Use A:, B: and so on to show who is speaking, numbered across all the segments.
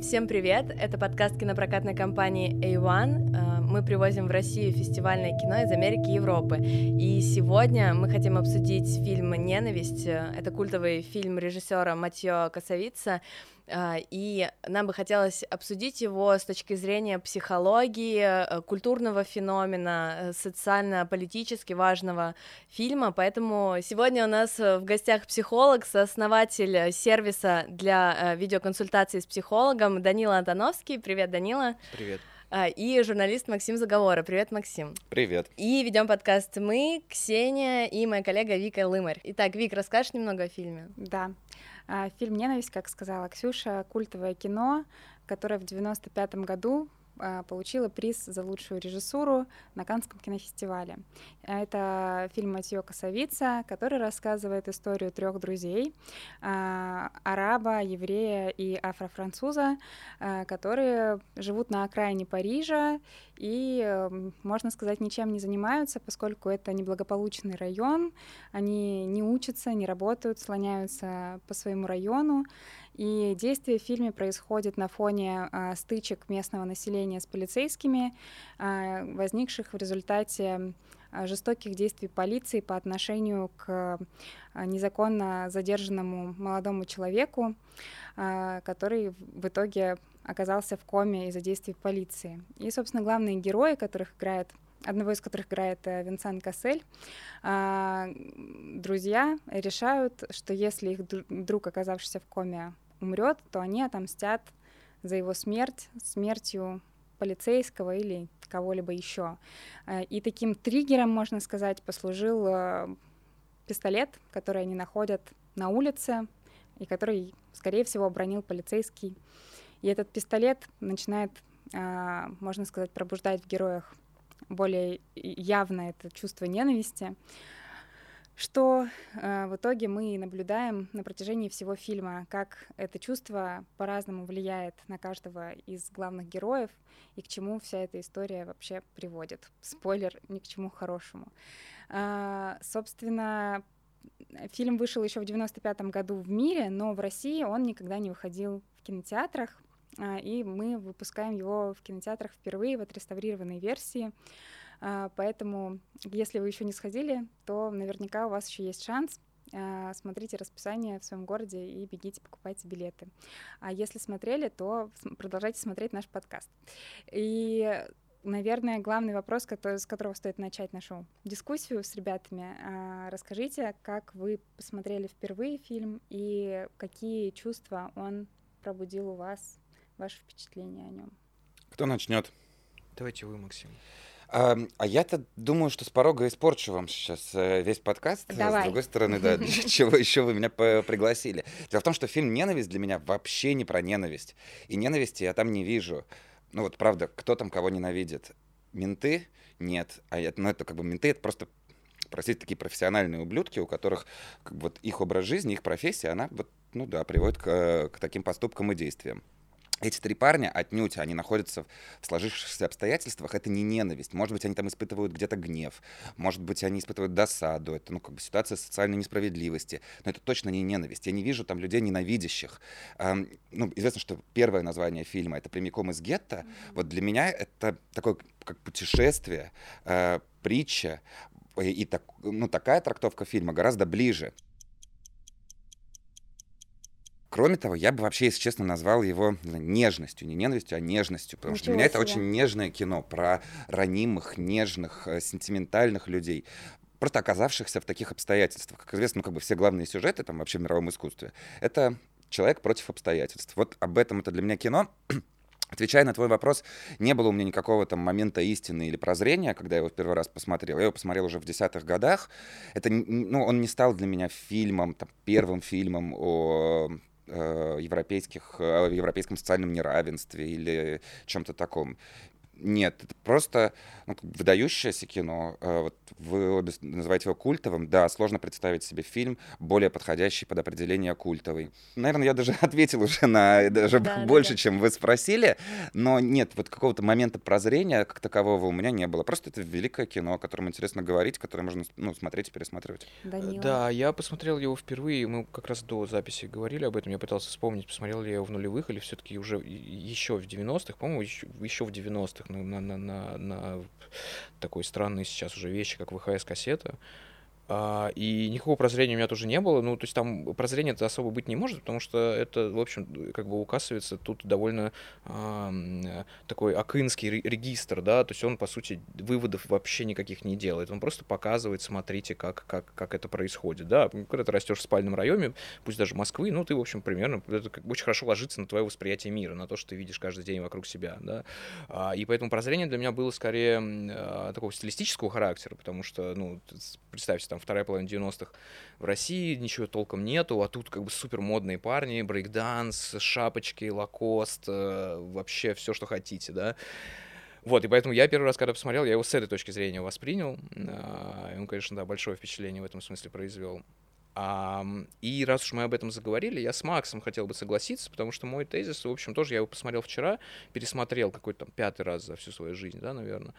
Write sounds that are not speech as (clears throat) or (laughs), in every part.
A: Всем привет! Это подкаст кинопрокатной компании A1. Мы привозим в Россию фестивальное кино из Америки и Европы. И сегодня мы хотим обсудить фильм «Ненависть». Это культовый фильм режиссера Матьё Косовица. А, и нам бы хотелось обсудить его с точки зрения психологии, э, культурного феномена, э, социально-политически важного фильма, поэтому сегодня у нас э, в гостях психолог, сооснователь сервиса для видеоконсультаций с психологом Данила Антоновский. Привет, Данила.
B: Привет
A: и журналист Максим Заговора. Привет, Максим.
B: Привет.
A: И ведем подкаст мы, Ксения и моя коллега Вика Лымарь. Итак, Вик, расскажешь немного о фильме?
C: Да. А, фильм «Ненависть», как сказала Ксюша, культовое кино, которое в 95 году а, получила приз за лучшую режиссуру на Канском кинофестивале. Это фильм Матьё Косовица, который рассказывает историю трех друзей а, араба, еврея и афрофранцуза, а, которые живут на окраине Парижа и, можно сказать, ничем не занимаются, поскольку это неблагополучный район. Они не учатся, не работают, слоняются по своему району. И действие в фильме происходит на фоне а, стычек местного населения с полицейскими, а, возникших в результате а, жестоких действий полиции по отношению к а, незаконно задержанному молодому человеку, а, который в итоге оказался в коме из-за действий полиции. И, собственно, главные герои, которых играет одного из которых играет э, Винсан Кассель, друзья решают, что если их друг, оказавшийся в коме, умрет, то они отомстят за его смерть смертью полицейского или кого-либо еще. Э, и таким триггером, можно сказать, послужил э, пистолет, который они находят на улице и который, скорее всего, обронил полицейский. И этот пистолет начинает, можно сказать, пробуждать в героях более явно это чувство ненависти, что э, в итоге мы наблюдаем на протяжении всего фильма, как это чувство по-разному влияет на каждого из главных героев и к чему вся эта история вообще приводит. Спойлер, ни к чему хорошему. Э, собственно, фильм вышел еще в 95 году в мире, но в России он никогда не выходил в кинотеатрах. А, и мы выпускаем его в кинотеатрах впервые в отреставрированной версии. А, поэтому, если вы еще не сходили, то наверняка у вас еще есть шанс. А, смотрите расписание в своем городе и бегите, покупайте билеты. А если смотрели, то продолжайте смотреть наш подкаст. И наверное, главный вопрос, который, с которого стоит начать нашу дискуссию с ребятами. Расскажите, как вы посмотрели впервые фильм и какие чувства он пробудил у вас ваше впечатление о нем.
B: Кто начнет?
D: Давайте вы, Максим.
B: А, а я-то думаю, что с порога испорчу вам сейчас э, весь подкаст.
C: Давай.
B: С другой стороны, да, (laughs) для чего еще вы меня пригласили. Дело в том, что фильм «Ненависть» для меня вообще не про ненависть. И ненависти я там не вижу. Ну вот правда, кто там кого ненавидит? Менты? Нет. А это, ну, это как бы менты, это просто простите, такие профессиональные ублюдки, у которых как бы, вот их образ жизни, их профессия, она вот, ну да, приводит к, к таким поступкам и действиям. Эти три парня отнюдь, они находятся в сложившихся обстоятельствах, это не ненависть. Может быть, они там испытывают где-то гнев, может быть, они испытывают досаду, это, ну, как бы ситуация социальной несправедливости, но это точно не ненависть. Я не вижу там людей ненавидящих. Эм, ну, известно, что первое название фильма — это «Прямиком из гетто». Mm-hmm. Вот для меня это такое как путешествие, э, притча, и, и так, ну, такая трактовка фильма гораздо ближе. Кроме того, я бы вообще, если честно, назвал его нежностью, не ненавистью, а нежностью, потому Ничего что для меня себе. это очень нежное кино про ранимых, нежных, э, сентиментальных людей, просто оказавшихся в таких обстоятельствах. Как известно, ну, как бы все главные сюжеты там вообще в мировом искусстве — это человек против обстоятельств. Вот об этом это для меня кино. (clears throat) Отвечая на твой вопрос, не было у меня никакого там момента истины или прозрения, когда я его в первый раз посмотрел. Я его посмотрел уже в десятых годах. Это, ну, он не стал для меня фильмом, там, первым фильмом о европейских, о европейском социальном неравенстве или чем-то таком. Нет, это просто ну, выдающееся кино. Э, вот вы обе называете его культовым. Да, сложно представить себе фильм, более подходящий под определение культовый. Наверное, я даже (laughs) ответил уже на даже да, больше, да, да. чем вы спросили. Но нет, вот какого-то момента прозрения как такового у меня не было. Просто это великое кино, о котором интересно говорить, которое можно ну, смотреть и пересматривать.
D: Данила. Да, я посмотрел его впервые. Мы как раз до записи говорили об этом. Я пытался вспомнить, посмотрел ли я его в нулевых или все-таки уже еще в 90-х. По-моему, еще, еще в 90-х на, на, на, на такой странной сейчас уже вещи, как VHS-кассета. А, и никакого прозрения у меня тоже не было. Ну, то есть там прозрения это особо быть не может, потому что это, в общем, как бы указывается тут довольно а, такой акынский регистр, да, то есть он, по сути, выводов вообще никаких не делает. Он просто показывает, смотрите, как, как, как это происходит, да. Когда ты растешь в спальном районе, пусть даже Москвы, ну, ты, в общем, примерно, это очень хорошо ложится на твое восприятие мира, на то, что ты видишь каждый день вокруг себя, да. А, и поэтому прозрение для меня было скорее а, такого стилистического характера, потому что, ну, представьте, там, вторая половина 90-х в России ничего толком нету, а тут как бы супер модные парни, брейкданс, шапочки, лакост, э, вообще все, что хотите, да. Вот, и поэтому я первый раз, когда посмотрел, я его с этой точки зрения воспринял. А, и он, конечно, да, большое впечатление в этом смысле произвел. И раз уж мы об этом заговорили, я с Максом хотел бы согласиться, потому что мой тезис, в общем, тоже я его посмотрел вчера, пересмотрел какой-то там пятый раз за всю свою жизнь, да, наверное.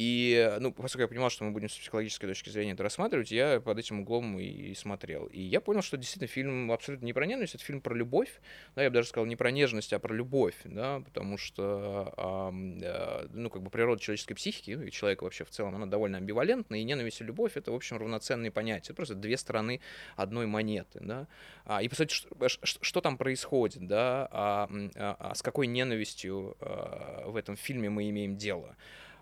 D: И, ну, поскольку я понимал, что мы будем с психологической точки зрения это рассматривать, я под этим углом и, смотрел. И я понял, что действительно фильм абсолютно не про ненависть, это фильм про любовь, да, я бы даже сказал не про нежность, а про любовь, да, потому что, э, ну, как бы природа человеческой психики, ну, и человека вообще в целом, она довольно амбивалентна, и ненависть и любовь — это, в общем, равноценные понятия, это просто две стороны одной монеты, да. А, и, по сути, что, что, что там происходит, да, а, а, а с какой ненавистью а, в этом фильме мы имеем дело.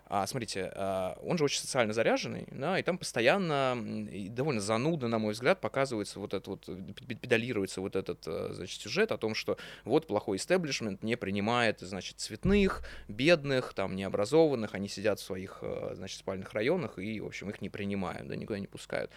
D: А, смотрите, а, он же очень социально заряженный, да, и там постоянно и довольно занудно, на мой взгляд, показывается вот этот вот, педалируется вот этот, э, значит, сюжет о том, что вот плохой истеблишмент не принимает, значит, цветных, бедных, там, необразованных, они сидят в своих, э, значит, спальных районах и, в общем, их не принимают, да, никуда не пускают.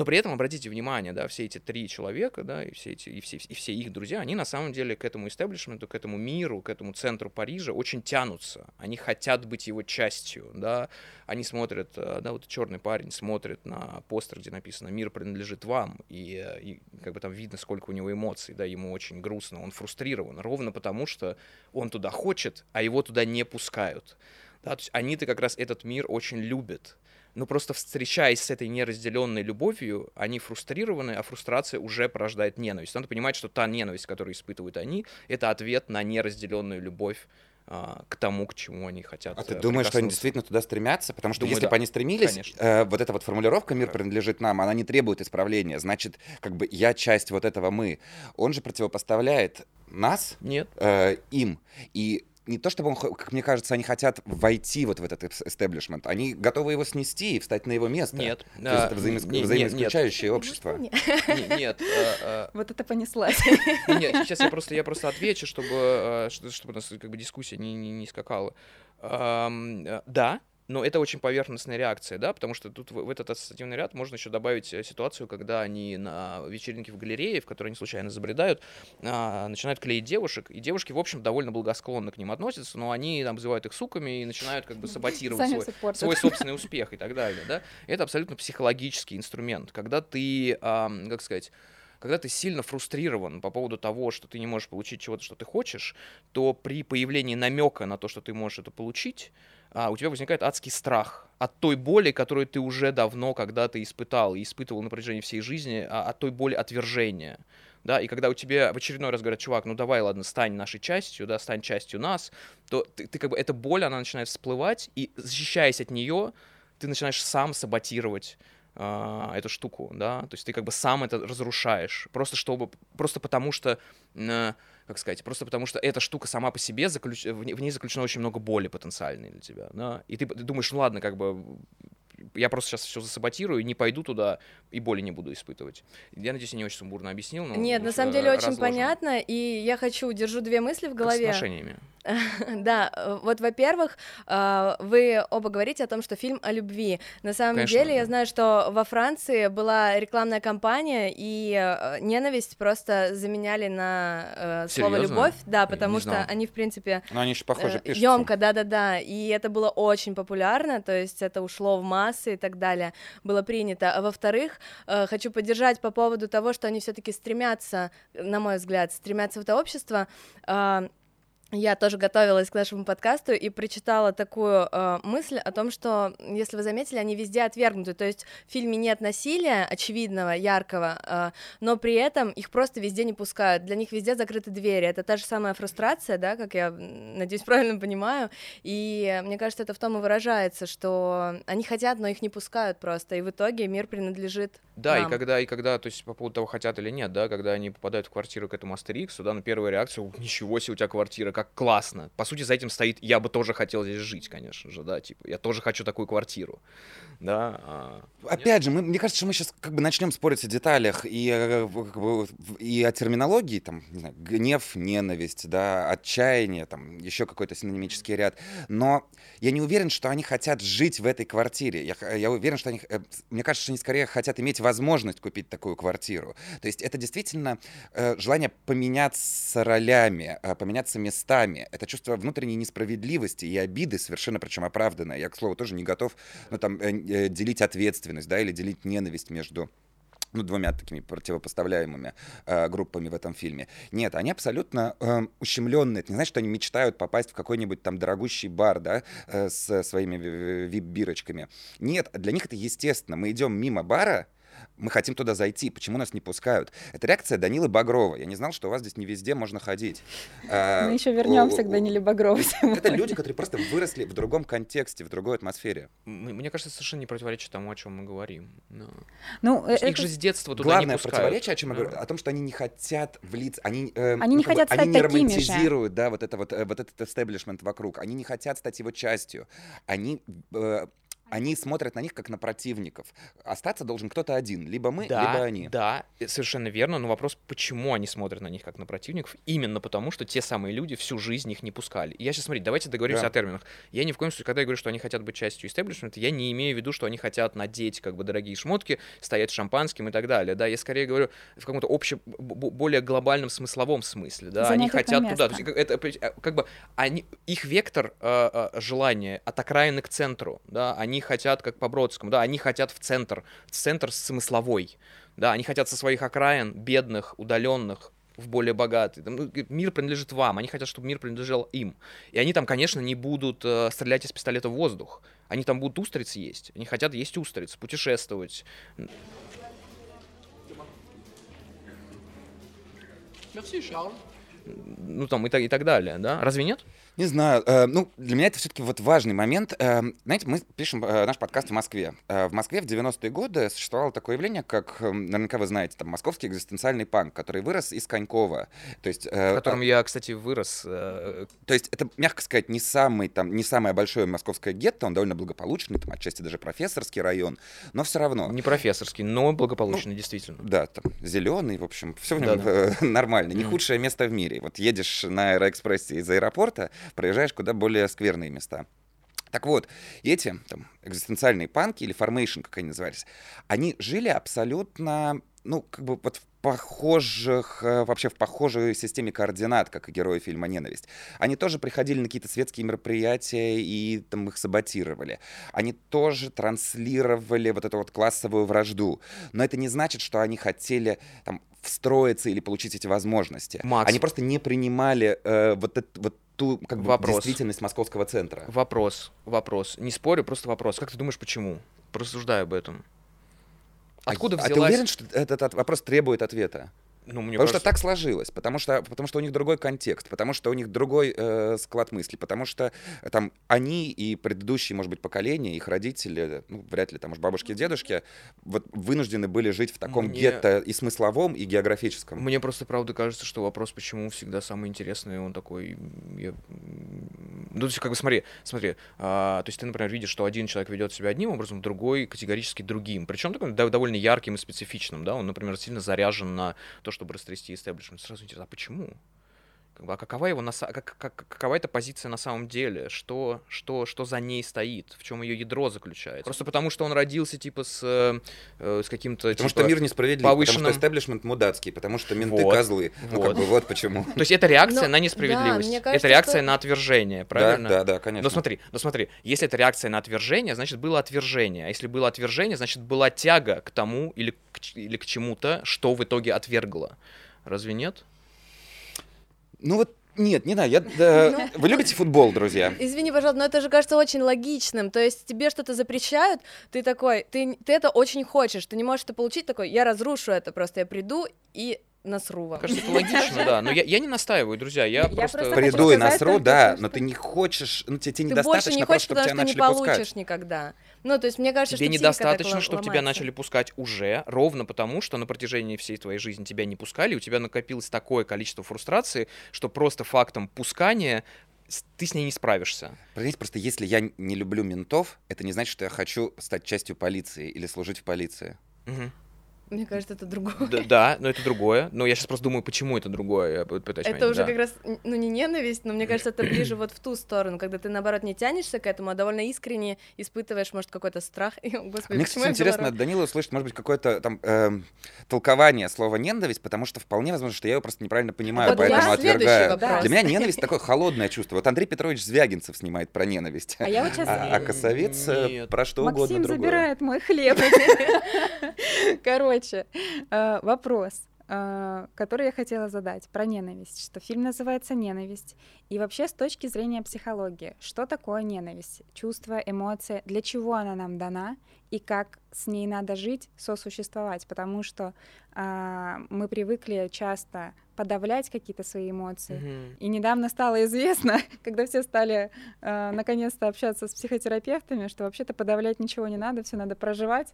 D: Но при этом обратите внимание, да, все эти три человека, да, и все эти, и все, и все их друзья, они на самом деле к этому истеблишменту, к этому миру, к этому центру Парижа очень тянутся. Они хотят быть его частью, да. Они смотрят, э, да, вот черный парень смотрит на постер, где написано «Мир принадлежит вам», и, э, и как бы там видно, сколько у него эмоций, да, ему очень грустно, он фрустрирован, ровно потому что он туда хочет, а его туда не пускают. Да, то есть они-то как раз этот мир очень любят но просто встречаясь с этой неразделенной любовью, они фрустрированы, а фрустрация уже порождает ненависть. Надо понимать, что та ненависть, которую испытывают они, это ответ на неразделенную любовь а, к тому, к чему они хотят.
B: А ты э, думаешь, что они действительно туда стремятся? Потому что Думаю, если да. бы они стремились, э, вот эта вот формулировка «мир принадлежит нам», она не требует исправления. Значит, как бы я часть вот этого «мы». Он же противопоставляет нас
D: Нет.
B: Э, им. И не то чтобы, он, как мне кажется, они хотят войти вот в этот эстеблишмент, они готовы его снести и встать на его место.
D: Нет.
B: То есть это взаимоис... не, взаимоисключающее нет. общество.
D: Нет. нет
C: а, а. (laughs) Вот это понеслась.
D: Нет, сейчас я просто, я просто отвечу, чтобы, а, чтобы у нас как бы дискуссия не, не, не скакала. Да, но это очень поверхностная реакция, да, потому что тут в, в этот ассоциативный ряд можно еще добавить э, ситуацию, когда они на вечеринке в галерее, в которой они случайно забредают, а, начинают клеить девушек, и девушки, в общем, довольно благосклонно к ним относятся, но они там называют их суками и начинают как бы (laughs) саботировать свой, свой собственный успех и так далее, да. Это абсолютно психологический инструмент, когда ты, а, как сказать, когда ты сильно фрустрирован по поводу того, что ты не можешь получить чего-то, что ты хочешь, то при появлении намека на то, что ты можешь это получить, а, у тебя возникает адский страх от той боли, которую ты уже давно когда-то испытал и испытывал на протяжении всей жизни, а, от той боли отвержения. Да, и когда у тебя в очередной раз говорят, чувак, ну давай, ладно, стань нашей частью, да, стань частью нас, то ты, ты как бы, эта боль, она начинает всплывать, и защищаясь от нее, ты начинаешь сам саботировать э, эту штуку, да, то есть ты как бы сам это разрушаешь, просто чтобы, просто потому что э, как сказать, просто потому что эта штука сама по себе, заключ... в ней заключено очень много боли потенциальной для тебя, да, и ты, ты думаешь, ну ладно, как бы я просто сейчас все засаботирую, не пойду туда и боли не буду испытывать. Я надеюсь, я не очень сумбурно объяснил. Но
A: Нет, на самом деле очень понятно, и я хочу, держу две мысли в голове.
D: Как с отношениями. (laughs)
A: Да, вот, во-первых, э, вы оба говорите о том, что фильм о любви. На самом
D: Конечно,
A: деле,
D: да.
A: я знаю, что во Франции была рекламная кампания, и э, ненависть просто заменяли на э, слово
D: Серьезно?
A: любовь, да, потому
D: не
A: что
D: знал.
A: они, в принципе,
B: Но они еще похоже пишутся.
A: Емко, да-да-да, и это было очень популярно, то есть это ушло в массы и так далее, было принято. А во-вторых, э, хочу поддержать по поводу того, что они все-таки стремятся, на мой взгляд, стремятся в это общество. Я тоже готовилась к нашему подкасту и прочитала такую э, мысль о том, что, если вы заметили, они везде отвергнуты. То есть в фильме нет насилия очевидного, яркого, э, но при этом их просто везде не пускают. Для них везде закрыты двери. Это та же самая фрустрация, да, как я надеюсь правильно понимаю. И мне кажется, это в том и выражается, что они хотят, но их не пускают просто. И в итоге мир принадлежит
D: Да, и
A: нам.
D: когда, и когда, то есть по поводу того, хотят или нет, да, когда они попадают в квартиру к этому Астериксу, да, на первая реакция, «Ух, ничего себе у тебя квартира, как классно. По сути, за этим стоит, я бы тоже хотел здесь жить, конечно же, да, типа, я тоже хочу такую квартиру, да. а,
B: Опять же, мы, мне кажется, что мы сейчас как бы начнем спорить о деталях и, э, и о терминологии, там, не знаю, гнев, ненависть, да, отчаяние, там, еще какой-то синонимический ряд. Но я не уверен, что они хотят жить в этой квартире. Я, я уверен, что они, э, мне кажется, что они скорее хотят иметь возможность купить такую квартиру. То есть это действительно э, желание поменяться ролями, э, поменяться местами. Это чувство внутренней несправедливости и обиды, совершенно причем оправданное. Я, к слову, тоже не готов ну, там, э, э, делить ответственность, да, или делить ненависть между ну, двумя такими противопоставляемыми э, группами в этом фильме. Нет, они абсолютно э, ущемленные. Это не значит, что они мечтают попасть в какой-нибудь там дорогущий бар, да, э, с своими ви- вип-бирочками. Нет, для них это естественно. Мы идем мимо бара, мы хотим туда зайти, почему нас не пускают? Это реакция Данилы Багрова. Я не знал, что у вас здесь не везде можно ходить.
C: Мы еще
B: у-
C: вернемся к Даниле Багрову.
B: Это люди, которые просто выросли в другом контексте, в другой атмосфере.
D: Мне кажется, совершенно не противоречит тому, о чем мы говорим.
C: Ну,
D: есть
C: э,
D: Их же с детства туда
B: Главное
D: не пускают.
B: противоречие, о чем я
D: Да.
B: говорю, о том, что они не хотят влиться, они, э,
C: Они не
B: бы,
C: хотят
B: они
C: стать
B: не
C: такими же.
B: романтизируют, да, вот это вот, э, вот этот эстеблишмент вокруг, они не хотят стать его частью, они э, они смотрят на них как на противников. Остаться должен кто-то один, либо мы,
D: да,
B: либо они.
D: Да, э, совершенно верно, но вопрос, почему они смотрят на них как на противников? Именно потому, что те самые люди всю жизнь их не пускали. И я сейчас, смотрите, давайте договоримся
B: Да.
D: о терминах. Я ни в коем случае, когда я говорю, что они хотят быть частью истеблишмента, я не имею в виду, что они хотят надеть как бы дорогие шмотки, стоять шампанским и так далее. Да, я скорее говорю в каком-то общем, более глобальном смысловом смысле. Да, они
C: Занять это
D: хотят туда. То
C: место.
D: есть, как- это, э, как бы они, их вектор э, э, желания от окраины к центру. Да, они хотят, как по Бродскому, да, они хотят в центр, в центр смысловой. Да, они хотят со своих окраин, бедных, удаленных, в более богатый. Там, ну, мир принадлежит вам, они хотят, чтобы мир принадлежал им. И они там, конечно, не будут э, стрелять из пистолета в воздух. Они там будут устриц есть. Они хотят есть устриц, путешествовать. Ну там и так, и так далее, да? Разве нет?
B: Не знаю, э, ну, для меня это все-таки вот важный момент. Э, знаете, мы пишем э, наш подкаст в Москве. Э, в Москве в 90-е годы существовало такое явление, как, э, наверняка вы знаете, там, московский экзистенциальный панк, который вырос из Конькова. То есть, э,
D: В котором я, кстати, вырос. э,
B: То есть это, мягко сказать, не самый там, не самое большое московское гетто, он довольно благополучный, там отчасти даже профессорский район, но все равно.
D: Не профессорский, но благополучный, действительно.
B: Да, там зеленый, в общем, все в нем
D: Да-да.
B: э, (laughs) нормально. Не худшее место в мире. Вот едешь на аэроэкспрессе из аэропорта, проезжаешь куда более скверные места. Так вот, эти там, экзистенциальные панки или формейшн, как они назывались, они жили абсолютно, ну, как бы вот в похожих, э, вообще в похожей системе координат, как и герои фильма «Ненависть». Они тоже приходили на какие-то светские мероприятия и там их саботировали. Они тоже транслировали вот эту вот классовую вражду. Но это не значит, что они хотели там встроиться или получить эти возможности.
D: Макс.
B: Они просто не принимали э, вот, это, вот ту как бы,
D: Вопрос.
B: действительность московского центра.
D: Вопрос, вопрос. Не спорю, просто вопрос. Как ты думаешь, почему? Просуждай об этом.
B: А-
D: Откуда
B: а, ты
D: взялась...
B: уверен, что этот, от- вопрос требует ответа?
D: Ну, мне
B: потому
D: кажется-
B: что так сложилось, потому что, потому что у них другой контекст, потому что у них другой э, склад мысли, потому что э, там они и предыдущие, может быть, поколения, их родители, ну, вряд ли там уж бабушки и дедушки, вот вынуждены были жить в таком
D: Мне-
B: гетто и смысловом, и географическом.
D: Мне просто правда кажется, что вопрос, почему всегда самый интересный, он такой, я, Ну, то есть, как бы смотри, смотри, а, то есть ты, например, видишь, что один человек ведет себя одним образом, другой категорически другим. Причем такой довольно ярким и специфичным, да, он, например, сильно заряжен на то, чтобы растрясти истеблишмент. Сразу интересно, а почему? А какова его на, как, как, какова эта позиция на самом деле, что, что, что за ней стоит, в чем ее ядро заключается. Просто потому, что он родился типа с, э, с каким-то
B: Потому
D: типа,
B: что мир несправедлив,
D: повышенным...
B: потому что истеблишмент мудацкий, потому что менты
D: Вот,
B: козлы. Ну, как
D: вот.
B: бы, вот почему.
D: То есть это реакция
A: Но-
D: на несправедливость,
A: да, мне
D: это
A: кажется,
D: реакция
A: что-
D: на отвержение,
B: Да,
D: правильно?
B: да, да, конечно.
D: Но смотри, но смотри, если это реакция на отвержение, значит было отвержение. А если было отвержение, значит была тяга к тому или к, или к чему-то, что в итоге отвергло. Разве нет?
B: Ну вот, нет, не знаю, я... да,
A: Ну.
B: Вы любите футбол, друзья?
A: Извини, пожалуйста, но это же кажется очень логичным. То есть тебе что-то запрещают, ты такой, ты, ты это очень хочешь, ты не можешь это получить, такой, я разрушу это просто, я приду и насру вам.
D: Кажется, это логично, да. Но я, я не настаиваю, друзья. Я,
C: Я
D: просто...
C: просто
B: Приду и насру, да, но ты не хочешь, ну тебе, тебе
A: Ты больше
B: недостаточно
A: не
B: просто,
A: хочешь,
B: чтобы
A: потому
B: тебя
A: что не
B: начали пускать.
A: получишь никогда. Ну, то есть мне кажется,
D: Тебе
A: что
D: недостаточно, чтобы тебя начали пускать уже, ровно потому, что на протяжении всей твоей жизни тебя не пускали, у тебя накопилось такое количество фрустрации, что просто фактом пускания ты с ней не справишься.
B: Понимаете, просто если я не люблю ментов, это не значит, что я хочу стать частью полиции или служить в полиции.
D: Мгм.
A: Мне кажется, это другое.
D: Д- Да, но это другое. Но я сейчас просто думаю, почему это другое. Я пытаюсь
A: Это
D: понять,
A: уже
D: да.
A: как раз, ну, не ненависть, но мне кажется, это ближе (clears throat) вот в ту сторону, когда ты, наоборот, не тянешься к этому, а довольно искренне испытываешь, может, какой-то страх. (laughs) Господи,
B: Мне, кстати, интересно от Данила услышать, может быть, какое-то там эм, толкование слова ненависть, потому что вполне возможно, что я его просто неправильно понимаю,
A: Вот у меня
B: поэтому отвергаю.
A: вопрос.
B: Для меня ненависть (laughs) такое холодное чувство. Вот Андрей Петрович Звягинцев снимает про ненависть.
C: А я вот сейчас...
B: А, а Косовец э,
D: Нет.
B: про что угодно
C: Максим
B: другое.
C: забирает мой хлеб. (laughs) Короче, э, вопрос, э, который я хотела задать про ненависть, что фильм называется «Ненависть». И вообще с точки зрения психологии, что такое ненависть? Чувство, эмоция, для чего она нам дана и как с ней надо жить, сосуществовать? Потому что а, мы привыкли часто подавлять какие-то свои эмоции,
D: Мгм.
C: и недавно стало известно, (laughs) когда все стали э, наконец-то общаться с психотерапевтами, что вообще-то подавлять ничего не надо, все надо проживать.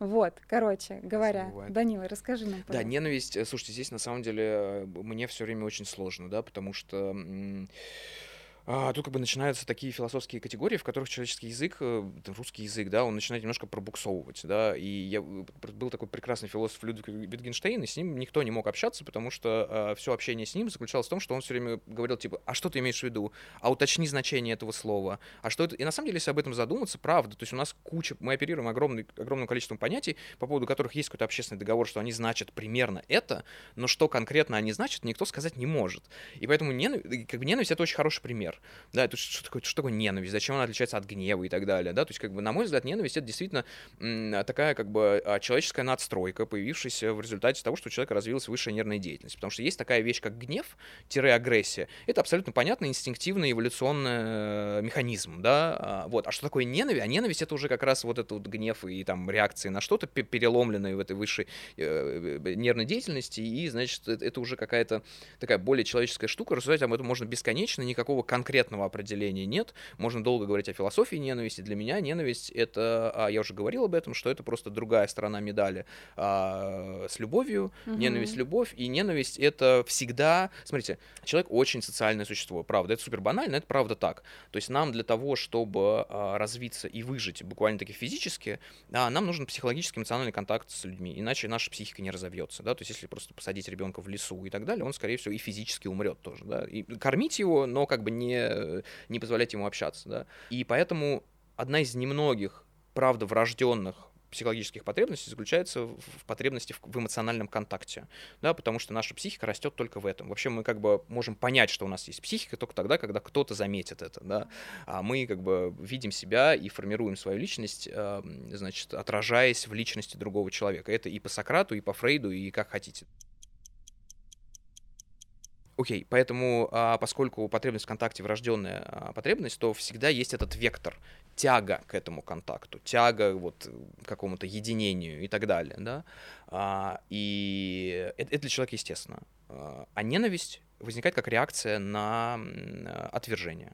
C: Вот, короче говоря. Данила, расскажи нам.
D: Да,
C: пожалуйста.
D: ненависть, э, слушайте, здесь на самом деле э, мне все время очень сложно, да, потому что тут как бы начинаются такие философские категории, в которых человеческий язык, э, русский язык, да, он начинает немножко пробуксовывать, да, и я, э, был такой прекрасный философ Людвиг Wittgenstein, и с ним никто не мог общаться, потому что все общение с ним заключалось в том, что он все время говорил, типа, а что ты имеешь в виду? А уточни значение этого слова. А что это? И на самом деле, если об этом задуматься, правда, то есть у нас куча, мы оперируем огромный, огромным количеством понятий, по поводу которых есть какой-то общественный договор, что они значат примерно это, но что конкретно они значат, никто сказать не может. И поэтому ненависть, как бы ненависть это очень хороший пример. Да, то есть что такое, что такое ненависть, зачем она отличается от гнева и так далее, да, то есть как бы на мой взгляд ненависть это действительно такая как бы а, человеческая надстройка, появившаяся в результате того, что у человека развилась высшая нервная деятельность, потому что есть такая вещь, как гнев-агрессия, это абсолютно понятный инстинктивный эволюционный э, механизм, да, а, вот, а что такое ненависть? А ненависть это уже как раз вот этот вот гнев и там реакции на что-то пе- переломленное в этой высшей э, э, нервной деятельности, и, значит, это это уже какая-то такая более человеческая штука, рассуждать об этом можно бесконечно, никакого конкретного определения нет, можно долго говорить о философии ненависти, для меня ненависть это, а, я уже говорил об этом, что это просто другая сторона медали а, с любовью,
C: Мгм.
D: ненависть, любовь, и ненависть это всегда, смотрите, человек очень социальное существо, правда, это супер банально, это правда так, то есть нам для того, чтобы а, развиться и выжить буквально-таки физически, а, нам нужен психологический эмоциональный контакт с людьми, иначе наша психика не разовьется, да, то есть если просто посадить ребенка в лесу и так далее, он, скорее всего, и физически умрет тоже, да, и кормить его, но как бы не, не позволять ему общаться, да, и поэтому одна из немногих, правда, врожденных психологических потребностей заключается в потребности в, эмоциональном контакте, да, потому что наша психика растет только в этом. Вообще мы как бы можем понять, что у нас есть психика только тогда, когда кто-то заметит это, да, а мы как бы видим себя и формируем свою личность, э, значит, отражаясь в личности другого человека. Это и по Сократу, и по Фрейду, и как хотите. Окей, поэтому, а, поскольку потребность в контакте врожденная а, потребность, то всегда есть этот вектор, тяга к этому контакту, тяга вот к какому-то единению и так далее, да. А, и это, для человека естественно. А ненависть возникает как реакция на отвержение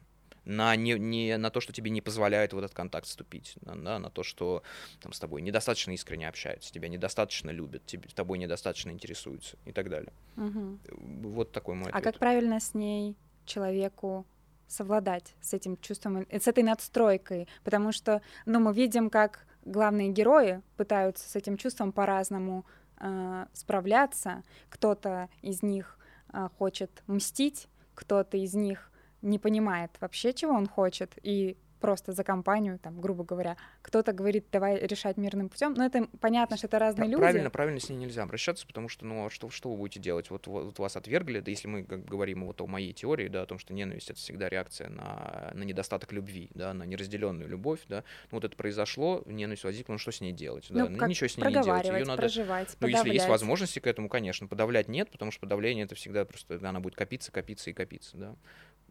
D: на, не, не, на то, что тебе не позволяет в этот контакт вступить, на, на, на то, что там, с тобой недостаточно искренне общаются, тебя недостаточно любят, тебе, тобой недостаточно интересуются и так далее.
C: Мгм.
D: Вот такой мой
C: А
D: ответ.
C: как правильно с ней человеку совладать с этим чувством, с этой надстройкой, потому что, ну, мы видим, как главные герои пытаются с этим чувством по-разному э, справляться. Кто-то из них э, хочет мстить, кто-то из них не понимает вообще, чего он хочет, и просто за компанию, там, грубо говоря. Кто-то говорит, давай решать мирным путем. Но это понятно, что это разные люди.
D: Правильно, правильно с ней нельзя обращаться, потому что, ну, а что, что вы будете делать? Вот, вот вас отвергли, да если мы как, говорим вот о моей теории, да, о том, что ненависть — это всегда реакция на, на недостаток любви, да, на неразделенную любовь, да. Ну, вот это произошло, ненависть возникла, ну, что с ней делать? Да?
C: Ну, как
D: Ничего с ней не делать. Ее надо...
C: проживать,
D: Ну, если есть возможности к этому, конечно. Подавлять нет, потому что подавление — это всегда просто, она будет копиться, копиться и копиться, да.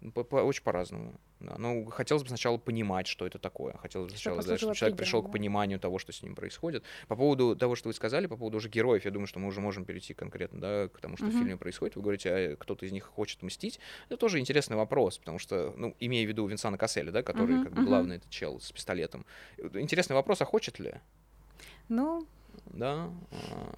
D: Ну, По, по- очень по-разному. Да. Ну, хотелось бы сначала понимать, что это такое. Хотелось бы сначала, да, чтобы человек пришел к
C: предельно.
D: пониманию того, что с ним происходит. По поводу того, что вы сказали, по поводу уже героев, я думаю, что мы уже можем перейти конкретно да, к тому, что в
C: Мгм.
D: фильме происходит. Вы говорите, а кто-то из них хочет мстить. Это тоже интересный вопрос, потому что, ну, имея в виду Винсана Касселя, да, который
C: Мгм,
D: как бы
C: мгм.
D: главный этот чел с пистолетом. Интересный вопрос, а хочет ли?
C: Ну,
D: Да. а,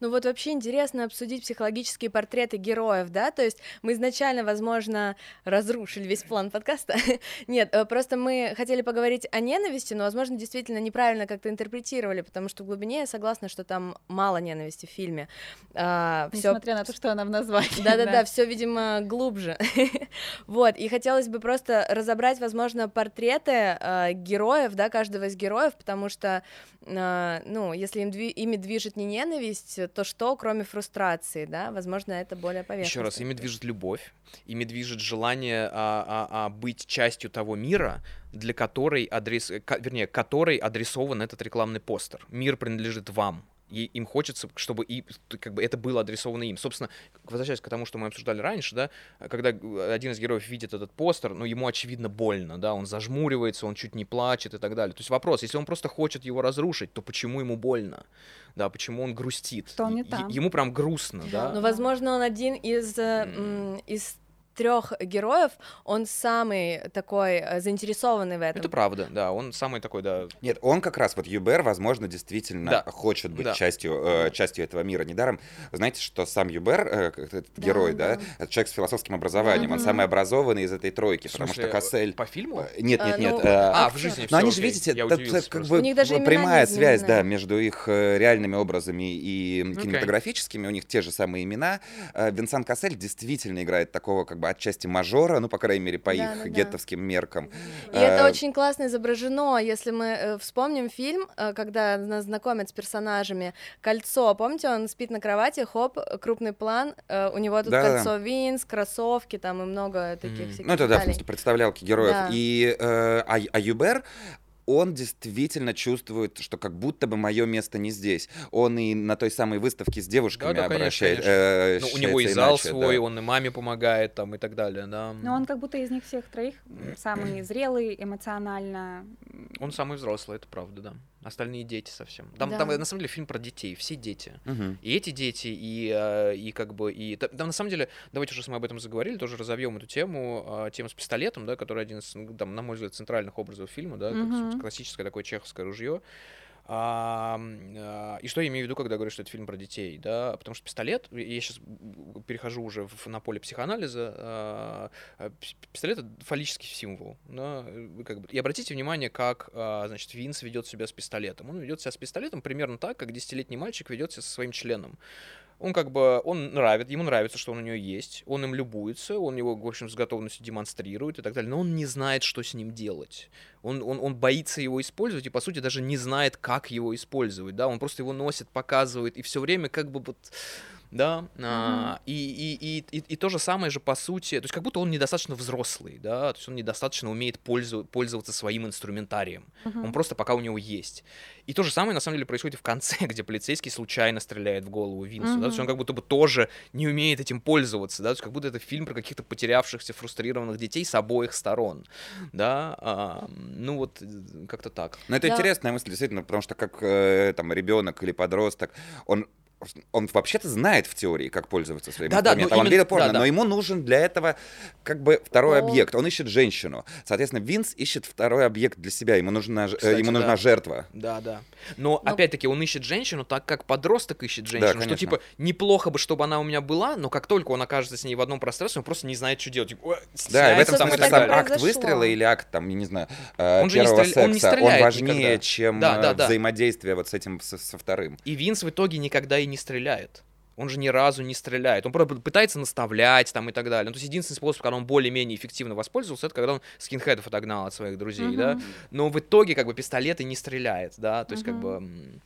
A: Ну вот вообще интересно обсудить психологические портреты героев, да, то есть мы изначально, возможно, разрушили весь план подкаста. (laughs) Нет, э, просто мы хотели поговорить о ненависти, но, возможно, действительно неправильно как-то интерпретировали, потому что в глубине я согласна, что там мало ненависти в фильме. Все
C: несмотря на то, что она в названии.
A: да-да-да, все, видимо, глубже. (laughs) вот, и хотелось бы просто разобрать, возможно, портреты э, героев, да, каждого из героев, потому что, э, ну, если им дви- ими движет не ненависть, то что, кроме фрустрации, да, возможно, это более поверхностно.
D: Еще раз, ими движет любовь, ими движет желание а, а, а, быть частью того мира, для которой адрес, вернее, которой адресован этот рекламный постер. Мир принадлежит вам. И им хочется, чтобы и, как бы это было адресовано им. Собственно, возвращаясь к тому, что мы обсуждали раньше, да, когда один из героев видит этот постер, ну, ему очевидно больно, да, он зажмуривается, он чуть не плачет и так далее. То есть вопрос, если он просто хочет его разрушить, то почему ему больно? Да, почему он грустит?
C: Что он не
D: Е-
C: там.
D: Ему прям грустно, да?
A: Ну, возможно, он один из, э, из трех героев, он самый такой э, заинтересованный в этом.
D: Это правда, да, он самый такой, да,
B: Нет, он как раз, вот Юбер, возможно, действительно
D: Да.
B: хочет быть
D: Да.
B: частью, э, частью этого мира. Недаром, знаете, что сам Юбер, э, этот герой, да,
A: да.
B: это человек с философским образованием, он
A: Мгм.
B: самый образованный из этой тройки, потому что Кассель...
D: По фильму?
B: Э, Нет,
A: А,
B: нет, нет.
A: ну,
B: э,
D: А, в жизни
B: Но они же, видите, это, как бы
A: У них даже имена
B: прямая связь, да, между их э, реальными образами и кинематографическими, у них те же самые имена. Э, Винсан Кассель действительно играет такого, как бы, отчасти мажора, ну, по крайней мере, по их
A: Да-да-да.
B: геттовским меркам.
A: И это
B: Э,
A: очень классно изображено, если мы э, вспомним фильм, э, когда нас знакомят с персонажами. Кольцо, помните, он спит на кровати, хоп, крупный план, у него тут
B: Да-да-да.
A: кольцо Винс, кроссовки, там и много таких
D: Мгм.
A: всяких
B: Ну, это да, в смысле, представлялки героев.
A: Да.
B: И а, а Юбер, он действительно чувствует, что как будто бы мое место не здесь. Он и на той самой выставке с девушками
D: Да-да, конечно,
B: обращает.
D: конечно.
B: э,
D: Ну, у него и зал
B: иначе,
D: свой,
B: да.
D: он и маме помогает там и так далее, да.
C: Но он как будто из них всех троих самый (clears throat) зрелый, эмоционально.
D: Он самый взрослый, это правда, да. Остальные дети совсем. Там,
A: Да.
D: там на самом деле фильм про детей, все дети.
B: Мгм.
D: И эти дети, и, э, и как бы, и та- там на самом деле, давайте уже, мы об этом заговорили, тоже разовьем эту тему, а, тему с пистолетом, да, который один из, ну, там, на мой взгляд, центральных образов фильма, да, как
C: Мгм.
D: классическое такое чеховское ружье. А, и что я имею в виду, когда говорю, что это фильм про детей, да, потому что пистолет, я сейчас перехожу уже в- на поле психоанализа, а, а, пи- пистолет это фаллический символ, да, как бы, и обратите внимание, как, а, значит, Винс ведет себя с пистолетом. Он ведет себя с пистолетом примерно так, как десятилетний мальчик ведет себя со своим членом. Он как бы, он нравит, ему нравится, что он у нее есть, он им любуется, он его, в общем, с готовностью демонстрирует и так далее, но он не знает, что с ним делать. Он, он, он боится его использовать и, по сути, даже не знает, как его использовать, да, он просто его носит, показывает, и все время как бы вот, да, а, и, и, и, и, и то же самое же, по сути, то есть как будто он недостаточно взрослый, да, то есть он недостаточно умеет пользу- пользоваться своим инструментарием, он просто пока у него есть. И то же самое, на самом деле, происходит и в конце, (laughs) где полицейский случайно стреляет в голову Винсу, да, то есть он как будто бы тоже не умеет этим пользоваться, да, то есть как будто это фильм про каких-то потерявшихся, фрустрированных детей с обоих сторон, да, а, ну вот э, как-то так.
B: Но это
A: Да.
B: интересная мысль, действительно, потому что как э, там ребенок или подросток, он он вообще-то знает в теории, как пользоваться своим
D: ну
B: инструментом. он
D: именно-
B: видел порно,
D: да-да.
B: но ему нужен для этого как бы второй
A: Пол.
B: объект. Он ищет женщину. Соответственно, Винс ищет второй объект для себя. Ему нужна, э,
D: Кстати,
B: ему
D: да.
B: нужна жертва.
D: Да, да. Но
A: Ну-
D: опять-таки он ищет женщину так, как подросток ищет женщину. что
B: конечно.
D: типа неплохо бы, чтобы она у меня была, но как только он окажется с ней в одном пространстве, он просто не знает, что делать. Типа, «Ой,
B: Да, и в этом
A: и
B: сам акт выстрела или акт, там, я не знаю, э,
D: Он же не
B: первого
D: стрель- он не
B: секса, он важнее,
D: никогда.
B: чем
D: Да,
B: э,
D: да, да.
B: взаимодействие вот с этим, со, со вторым.
D: И Винс в итоге никогда и не стреляет. Он же ни разу не стреляет. Он просто пытается наставлять там и так далее. Ну, то есть единственный способ, когда он более-менее эффективно воспользовался, это когда он скинхедов отогнал от своих друзей, да.
C: Мгм.
D: Но в итоге как бы пистолет и не стреляет, да. То есть как
C: Мгм.
D: бы...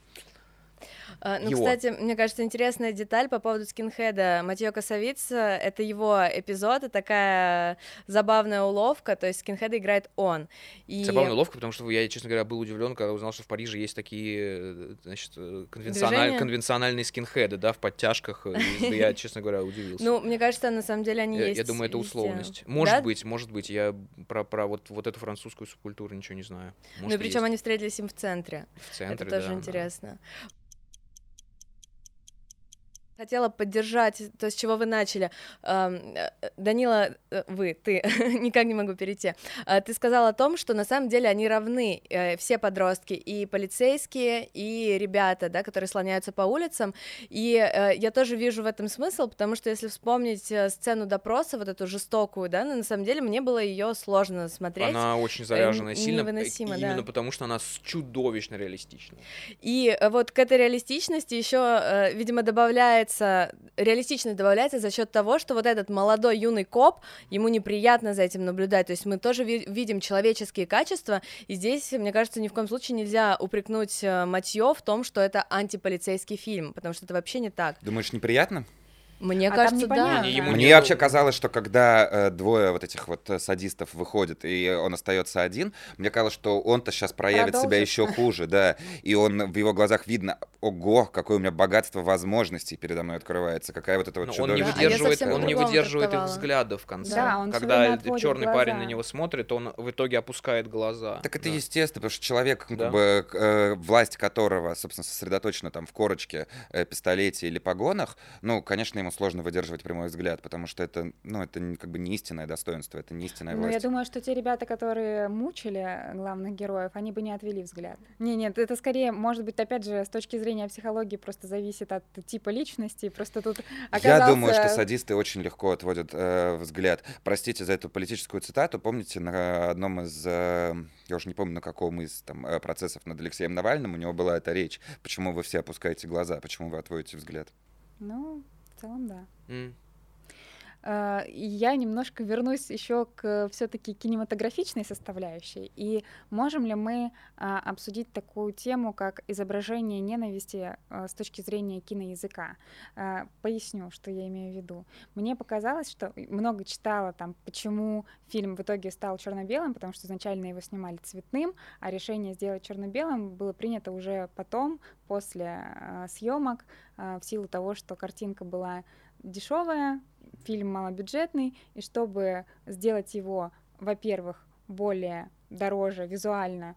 A: А, Ну,
D: его.
A: кстати, мне кажется, интересная деталь по поводу скинхеда. Матьё Косовица — это его эпизод, и такая забавная уловка, то есть скинхеда играет он. И...
D: Забавно ловко, потому что я, честно говоря, был удивлен, когда узнал, что в Париже есть такие, э, значит, э, конвенциональ- конвенциональные скинхеды, да, в подтяжках. э, Я, (laughs) честно говоря, удивился.
A: Ну, мне кажется, на самом деле они есть
D: я думаю, это условность. Может быть, может быть. Я про, вот, эту французскую субкультуру ничего не знаю.
A: Ну, и причем они встретились им в центре.
D: в центре,
A: это тоже интересно. Хотела поддержать то, с чего вы начали. Эм, э, Данила, э, вы, ты, (laughs) никак не могу перейти. Ты сказал о том, что на самом деле они равны, э, все подростки, и полицейские, и ребята, да, которые слоняются по улицам. И э, я тоже вижу в этом смысл, потому что если вспомнить э, сцену допроса, вот эту жестокую, да, ну, на самом деле мне было ее сложно смотреть.
D: Она очень заряженная,
A: н-
D: сильно, э, именно
A: да.
D: потому, что она чудовищно реалистична.
A: И э, вот к этой реалистичности еще, видимо, добавляется реалистичность добавляется за счет того, что вот этот молодой юный коп, ему неприятно за этим наблюдать. То есть мы тоже ви- видим человеческие качества, и здесь, мне кажется, ни в коем случае нельзя упрекнуть э, Матьё в том, что это антиполицейский фильм, потому что это вообще не так.
B: Думаешь, неприятно?
A: Мне
C: А
A: кажется, да.
D: Не, ему
B: Мне
D: не-
B: вообще казалось, что когда э, двое вот этих вот э, садистов выходят, и он остается один, мне казалось, что он-то сейчас проявит себя
C: Продолжит.
B: еще хуже, да. И он в его глазах видно, ого, какое у меня богатство возможностей передо мной открывается, какая вот эта вот
D: Но он не
A: а
B: чудовищная...
D: выдерживает,
A: совсем
D: он не выдерживает их взгляда в конце.
C: Да, он
D: Когда черный парень на
C: глаза.
D: него смотрит, он в итоге опускает глаза.
B: Так это
D: Да.
B: естественно, потому что человек, ну,
D: Да.
B: как бы, э, власть которого, собственно, сосредоточена там в корочке, э, пистолете или погонах, ну, конечно, ему сложно выдерживать прямой взгляд, потому что это, ну, это как бы не истинное достоинство, это не истинная
C: Ну, я
B: власть.
C: думаю, что те ребята, которые мучили главных героев, они бы не отвели взгляд. Не, нет, это скорее, может быть, опять же, с точки зрения психологии просто зависит от типа личности. Просто тут
B: Я думаю, что
C: оказался-
B: садисты очень легко отводят э, взгляд. Простите за эту политическую цитату. Помните, на одном из, э, я уже не помню, на каком из там, э, процессов над Алексеем Навальным у него была эта речь. Почему вы все опускаете глаза, почему вы отводите взгляд?
C: Ну, целом, да.
D: М.
C: А, и Я немножко вернусь еще к все-таки кинематографичной составляющей. И можем ли мы а, обсудить такую тему, как изображение ненависти а, с точки зрения киноязыка? А, Поясню, что я имею в виду. Мне показалось, что много читала там, почему фильм в итоге стал черно-белым, потому что изначально его снимали цветным, а решение сделать черно-белым было принято уже потом, после съемок, в силу того, что картинка была дешевая, фильм малобюджетный, и чтобы сделать его, во-первых, более дороже визуально,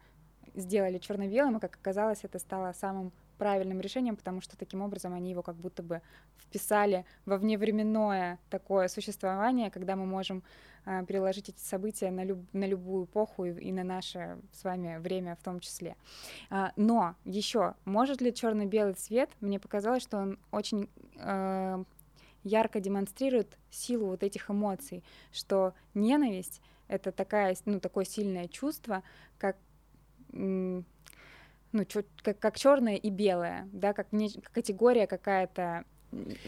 C: сделали черно-белым, и, как оказалось, это стало самым правильным решением, потому что таким образом они его как будто бы вписали во вневременное такое существование, когда мы можем э, переложить эти события на, люб- на любую эпоху и, и на наше с вами время в том числе. А, но еще, может ли черно-белый цвет? Мне показалось, что он очень э, ярко демонстрирует силу вот этих эмоций, что ненависть это такая, ну, такое сильное чувство, как ну, чё- как, как черное и белое, да, как, не, категория какая-то,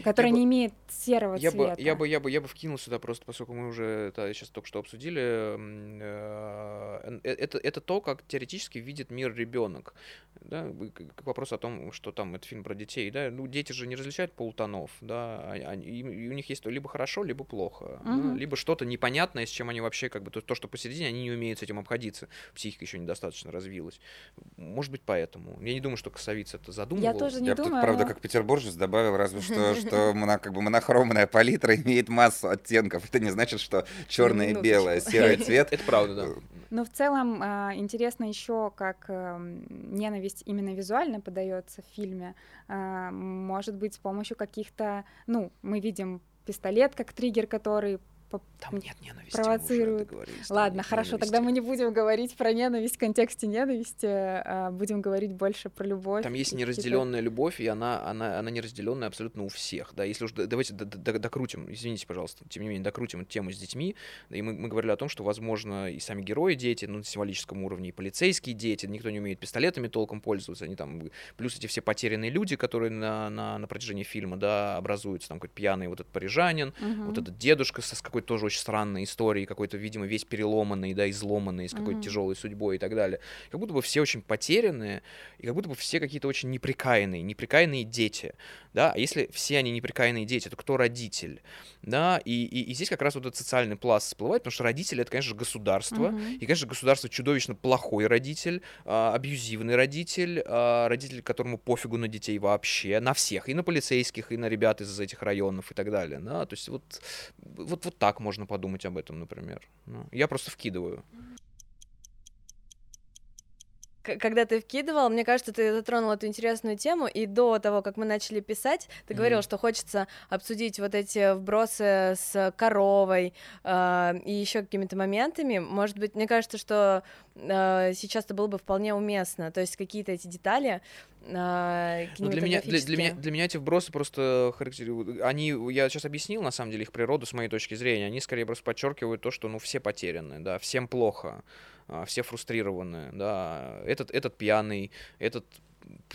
C: которая
D: бы-
C: не имеет серого
D: Я бы,
C: цвета.
D: я бы, я бы, я бы вкинул сюда просто, поскольку мы уже это сейчас только что обсудили, э, э, это, это то, как теоретически видит мир ребенок. Да, вы- к к вопросу о том, что там это фильм про детей, да, ну дети же не различают полутонов, да, они- и, у них есть либо хорошо, либо плохо, да,
C: Мгм.
D: либо что-то непонятное, с чем они вообще как бы то, то, что посередине, они не умеют с этим обходиться, психика еще недостаточно развилась, может быть поэтому. Я не думаю, что Косовиц это задумывал.
C: тоже не
B: Я бы тут,
C: думаю,
B: правда,
C: но-
B: как петербуржец добавил разве что (laughs) что, что моно, как бы монохромная палитра имеет массу оттенков. Это не значит, что черное и белое, серый цвет. (laughs)
D: Это правда, да.
C: Но в целом а, интересно еще, как эм, ненависть именно визуально подается в фильме. А, может быть, с помощью каких-то, ну, мы видим пистолет как триггер, который
D: там нет ненависти.
C: Провоцирует. Ладно, хорошо, ненависти. тогда мы не будем говорить про ненависть в контексте ненависти, а будем говорить больше про любовь.
D: Там есть неразделенная любовь, и она, она, она неразделенная абсолютно у всех. Да, если уж давайте докрутим, извините, пожалуйста, тем не менее, докрутим эту тему с детьми. И мы, мы говорили о том, что, возможно, и сами герои дети, ну, на символическом уровне, и полицейские дети, никто не умеет пистолетами толком пользоваться, они там, плюс эти все потерянные люди, которые на, на, на протяжении фильма, да, образуются, там какой-то пьяный вот этот парижанин, угу. вот этот дедушка с, с какой-то тоже очень странной истории, какой-то, видимо, весь переломанный, да, изломанный, с какой-то mm-hmm. тяжелой судьбой и так далее. Как будто бы все очень потерянные, и как будто бы все какие-то очень неприкаянные, неприкаянные дети, да, а если все они неприкаянные дети, то кто родитель, да, и, и, и здесь как раз вот этот социальный пласт всплывает, потому что родители — это, конечно, государство, mm-hmm. и, конечно, государство чудовищно плохой родитель, а, абьюзивный родитель, а, родитель, которому пофигу на детей вообще, на всех, и на полицейских, и на ребят из этих районов и так далее, да, то есть вот, вот, вот так можно подумать об этом, например. Ну, я просто вкидываю
A: когда ты вкидывал, мне кажется, ты затронул эту интересную тему, и до того, как мы начали писать, ты mm-hmm. говорил, что хочется обсудить вот эти вбросы с коровой э, и еще какими-то моментами. Может быть, мне кажется, что э, сейчас это было бы вполне уместно, то есть какие-то эти детали э,
D: ну, для меня, для, для, меня, для меня эти вбросы просто характеризуют. Они, я сейчас объяснил, на самом деле, их природу с моей точки зрения. Они скорее просто подчеркивают то, что ну все потеряны, да, всем плохо. А, все фрустрированы, да, этот, этот пьяный, этот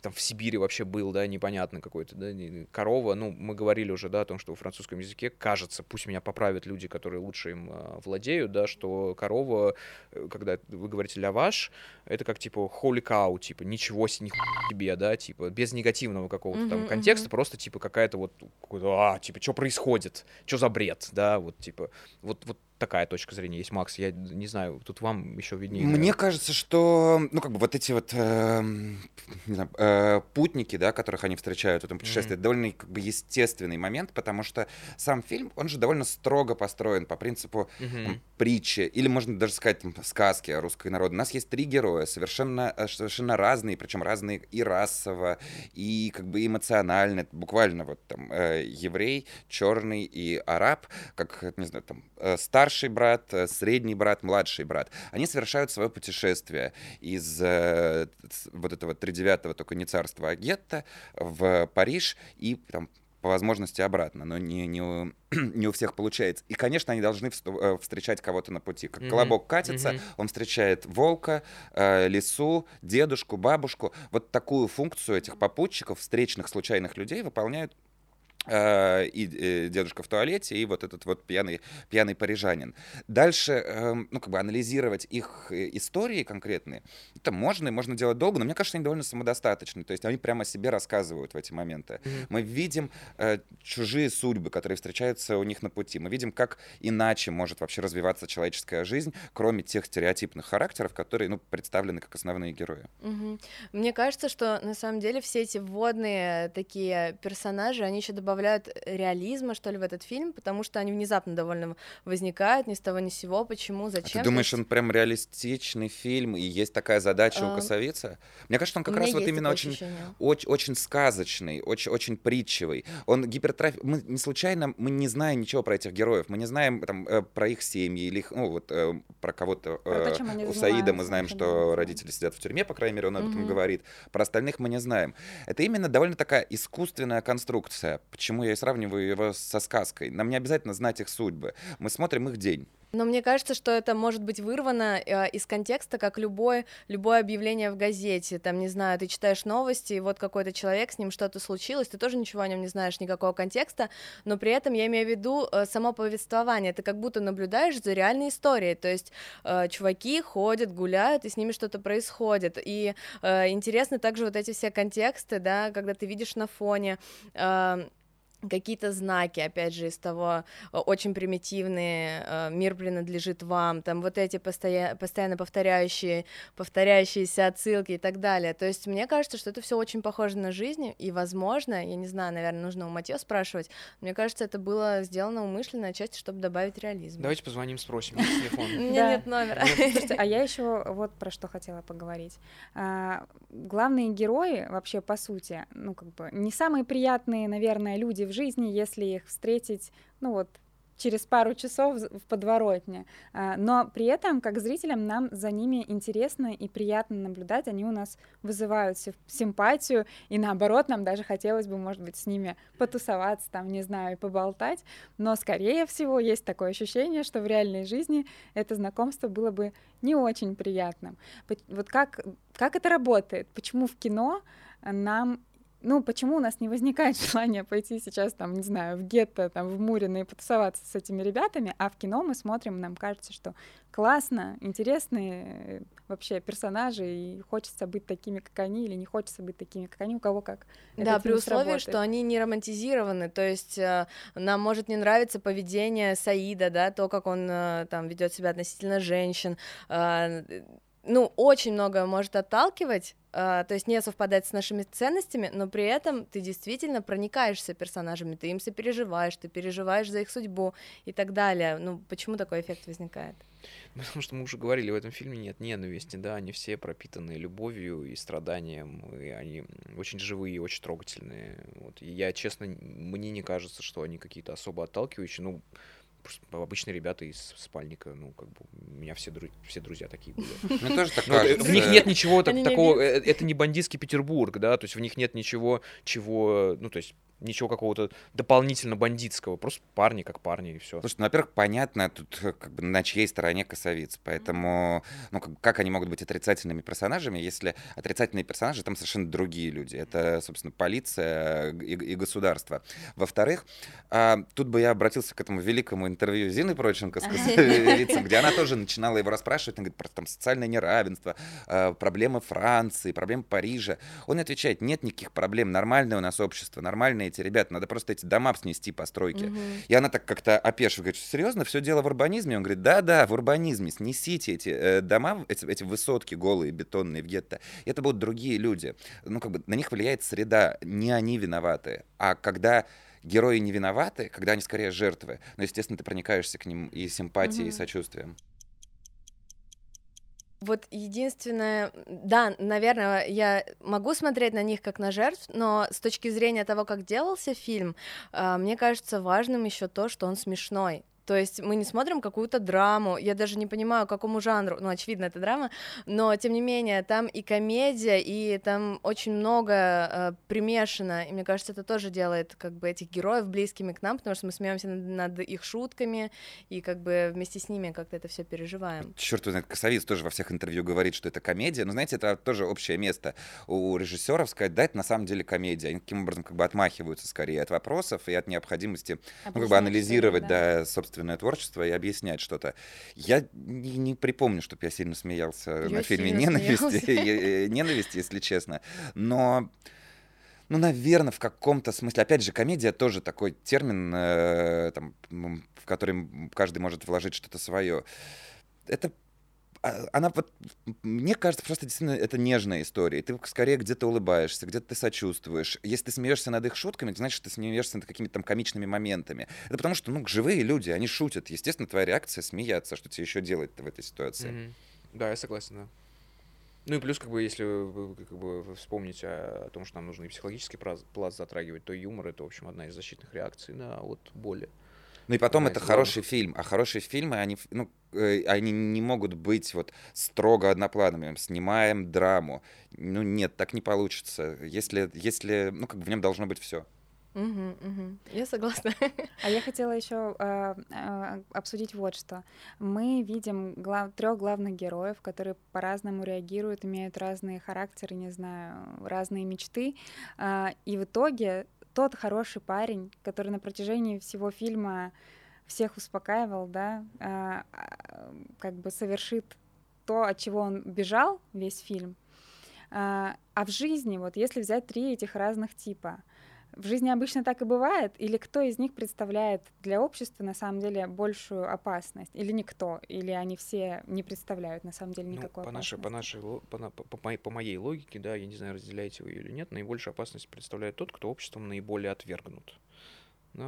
D: там в Сибири вообще был, да, непонятно какой-то, да, корова, ну, мы говорили уже, да, о том, что в французском языке кажется, пусть меня поправят люди, которые лучше им э, владеют, да, что корова, э, когда вы говорите лаваш, это как, типа, holy cow, типа, ничего себе, да, типа, без негативного какого-то там контекста, mm-hmm. просто, типа, какая-то вот, а, типа, что происходит, что за бред, да, вот, типа, вот, вот такая точка зрения есть, Макс. Я не знаю, тут вам еще виднее.
B: Мне кажется, что, ну, как бы вот эти вот э, не знаю, э, путники, да, которых они встречают в этом путешествии, mm-hmm. это довольно как бы естественный момент, потому что сам фильм, он же довольно строго построен по принципу mm-hmm. там, притчи, или можно даже сказать там, сказки о русской народе. У нас есть три героя, совершенно, э, совершенно разные, причем разные и расово, и как бы эмоционально, буквально вот там э, еврей, черный и араб, как, не знаю, там, э, старший старший брат, э, средний брат, младший брат, они совершают свое путешествие из э, вот этого тридевятого, только не царства, а гетто в Париж и там по возможности обратно, но не, не, у, (clears throat) не у всех получается. И, конечно, они должны э, встречать кого-то на пути. Как mm-hmm. колобок катится, mm-hmm. он встречает волка, э, лису, дедушку, бабушку. Вот такую функцию этих попутчиков, встречных случайных людей выполняют и э, дедушка в туалете, и вот этот вот пьяный, пьяный парижанин. Дальше, эм, ну, как бы анализировать их э, истории конкретные, это можно, и можно делать долго, но мне кажется, они довольно самодостаточны, то есть они прямо о себе рассказывают в эти моменты. Mm-hmm. Мы видим э, чужие судьбы, которые встречаются у них на пути, мы видим, как иначе может вообще развиваться человеческая жизнь, кроме тех стереотипных характеров, которые, ну, представлены как основные герои.
A: Mm-hmm. Мне кажется, что на самом деле все эти вводные такие персонажи, они еще добавляют добавляют реализма, что ли, в этот фильм, потому что они внезапно довольно возникают ни с того ни с сего. Почему? Зачем?
B: А ты думаешь, он прям реалистичный фильм, и есть такая задача а... у Косовица? Мне кажется, он как раз вот именно очень, очень, очень сказочный, очень, очень притчевый. Он гипертроф... Мы не случайно, мы не знаем ничего про этих героев, мы не знаем там, э, про их семьи или их, ну вот э, про кого-то. Э, про у Саида мы знаем, что родители сидят в тюрьме, по крайней мере, он об этом говорит. Про остальных мы не знаем. Это именно довольно такая искусственная конструкция почему я и сравниваю его со сказкой. Нам не обязательно знать их судьбы. Мы смотрим их день.
A: Но мне кажется, что это может быть вырвано э, из контекста, как любое, любое объявление в газете. Там, не знаю, ты читаешь новости, и вот какой-то человек, с ним что-то случилось, ты тоже ничего о нем не знаешь, никакого контекста, но при этом я имею в виду э, само повествование. Ты как будто наблюдаешь за реальной историей. То есть э, чуваки ходят, гуляют, и с ними что-то происходит. И э, интересны также вот эти все контексты, да, когда ты видишь на фоне. Э, какие-то знаки, опять же, из того э, очень примитивные э, «мир принадлежит вам», там вот эти постоя- постоянно повторяющие, повторяющиеся отсылки и так далее. То есть мне кажется, что это все очень похоже на жизнь, и, возможно, я не знаю, наверное, нужно у Матьё спрашивать, мне кажется, это было сделано умышленно отчасти, чтобы добавить реализм.
D: Давайте позвоним, спросим телефон. (laughs)
A: У меня нет номера.
C: а (laughs) я еще вот про что хотела поговорить. А, главные герои вообще, по сути, ну, как бы, не самые приятные, наверное, люди в жизни, если их встретить, ну вот, через пару часов в подворотне. А, но при этом, как зрителям, нам за ними интересно и приятно наблюдать. Они у нас вызывают симпатию, и наоборот, нам даже хотелось бы, может быть, с ними потусоваться, там, не знаю, и поболтать. Но, скорее всего, есть такое ощущение, что в реальной жизни это знакомство было бы не очень приятным. Вот как, как это работает? Почему в кино нам ну, почему у нас не возникает (laughs) желания пойти сейчас, там, не знаю, в гетто, там, в Мурино и потусоваться с этими ребятами, а в кино мы смотрим, нам кажется, что классно, интересные э, вообще персонажи, и хочется быть такими, как они, или не хочется быть такими, как они, у кого как.
A: Да, при условии, сработает. что они не романтизированы, то есть э, нам может не нравиться поведение Саида, да, то, как он э, там ведет себя относительно женщин, э, ну, очень много может отталкивать, Uh, то есть не совпадать с нашими ценностями, но при этом ты действительно проникаешься персонажами, ты им сопереживаешь, ты переживаешь за их судьбу и так далее. Ну, почему такой эффект возникает?
D: Ну, потому что мы уже говорили, в этом фильме нет ненависти, да, они все пропитаны любовью и страданием, и они очень живые, очень трогательные. Вот. И я, честно, мне не кажется, что они какие-то особо отталкивающие, ну, обычные ребята из спальника, ну, как бы, у меня все, дру... все друзья такие были. (laughs)
B: Мне тоже так кажется.
D: В них нет ничего такого, э, это не бандитский Петербург, да, то есть в них нет ничего, чего, ну, то есть ничего какого-то дополнительно бандитского, просто парни как парни и все.
B: Слушай, ну, во-первых, понятно тут э, как бы на чьей стороне косовиц, поэтому, ну, как, как они могут быть отрицательными персонажами, если отрицательные персонажи там совершенно другие люди, это, собственно, полиция и, и государство. Во-вторых, а, тут бы я обратился к этому великому интервью Зины Проченко с косовицем, (laughs) где она тоже начинала его расспрашивать, он говорит про там социальное неравенство, а, проблемы Франции, проблемы Парижа. Он отвечает, нет никаких проблем, нормальное у нас общество, нормальные эти ребята, надо просто эти дома снести, постройки. Угу. И она так как-то опешив, говорит, серьезно, все дело в урбанизме? Он говорит, да-да, в урбанизме, снесите эти э, дома, эти, эти высотки голые, бетонные в гетто. И это будут другие люди. Ну, как бы на них влияет среда, не они виноваты. А когда герои не виноваты, когда они скорее жертвы, но, естественно, ты проникаешься к ним и симпатией, угу. и сочувствием.
A: Вот единственное, да, наверное, я могу смотреть на них как на жертв, но с точки зрения того, как делался фильм, а, мне кажется важным еще то, что он смешной. То есть мы не смотрим какую-то драму, я даже не понимаю, какому жанру, ну, очевидно, это драма, но, тем не менее, там и комедия, и там очень много э, примешано, и мне кажется, это тоже делает, как бы, этих героев близкими к нам, потому что мы смеемся над, над их шутками, и, как бы, вместе с ними как-то это все переживаем.
B: Черт знает, Косовиц тоже во всех интервью говорит, что это комедия, но, знаете, это тоже общее место у режиссеров сказать, да, это на самом деле комедия, они таким образом, как бы, отмахиваются скорее от вопросов и от необходимости, ну, как бы, анализировать, да, да собственно, собственное творчество и объяснять что-то. Я не, не припомню, чтобы я сильно смеялся я на фильме «Ненависть», (laughs) э, «Ненависть», если честно. Но ну, наверное, в каком-то смысле. Опять же, комедия тоже такой термин, э, там, в который каждый может вложить что-то свое. Это она вот, мне кажется, просто действительно это нежная история. Ты скорее где-то улыбаешься, где-то ты сочувствуешь. Если ты смеешься над их шутками, значит, что ты смеешься над какими-то там комичными моментами. Это потому что, ну, живые люди, они шутят. Естественно, твоя реакция смеяться, что тебе еще делать в этой ситуации.
D: Mm-hmm. Да, я согласен, да. Ну и плюс, как бы, если как бы, вспомнить о, о том, что нам нужно и психологический пласт затрагивать, то юмор это, в общем, одна из защитных реакций на вот боли.
B: Ну и потом это хороший фильм, а хорошие фильмы, они, ну, э, они не могут быть вот строго одноплановыми. Снимаем драму. Ну нет, так не получится. Если, если ну как бы в нем должно быть все.
A: Угу, угу. Я согласна.
C: А я хотела еще э, э, обсудить вот что. Мы видим глав... трех главных героев, которые по-разному реагируют, имеют разные характеры, не знаю, разные мечты. Э, и в итоге тот хороший парень, который на протяжении всего фильма всех успокаивал, да, а, а, как бы совершит то, от чего он бежал весь фильм. А, а в жизни, вот если взять три этих разных типа, В жизни обычно так и бывает? Или кто из них представляет для общества на самом деле большую опасность? Или никто? Или они все не представляют на самом деле
D: Ну,
C: никакой
D: по нашей,
C: опасности?
D: по нашей, по, на- по, по моей, по моей логике, да, я не знаю, разделяете вы или нет, наибольшую опасность представляет тот, кто обществом наиболее отвергнут. И,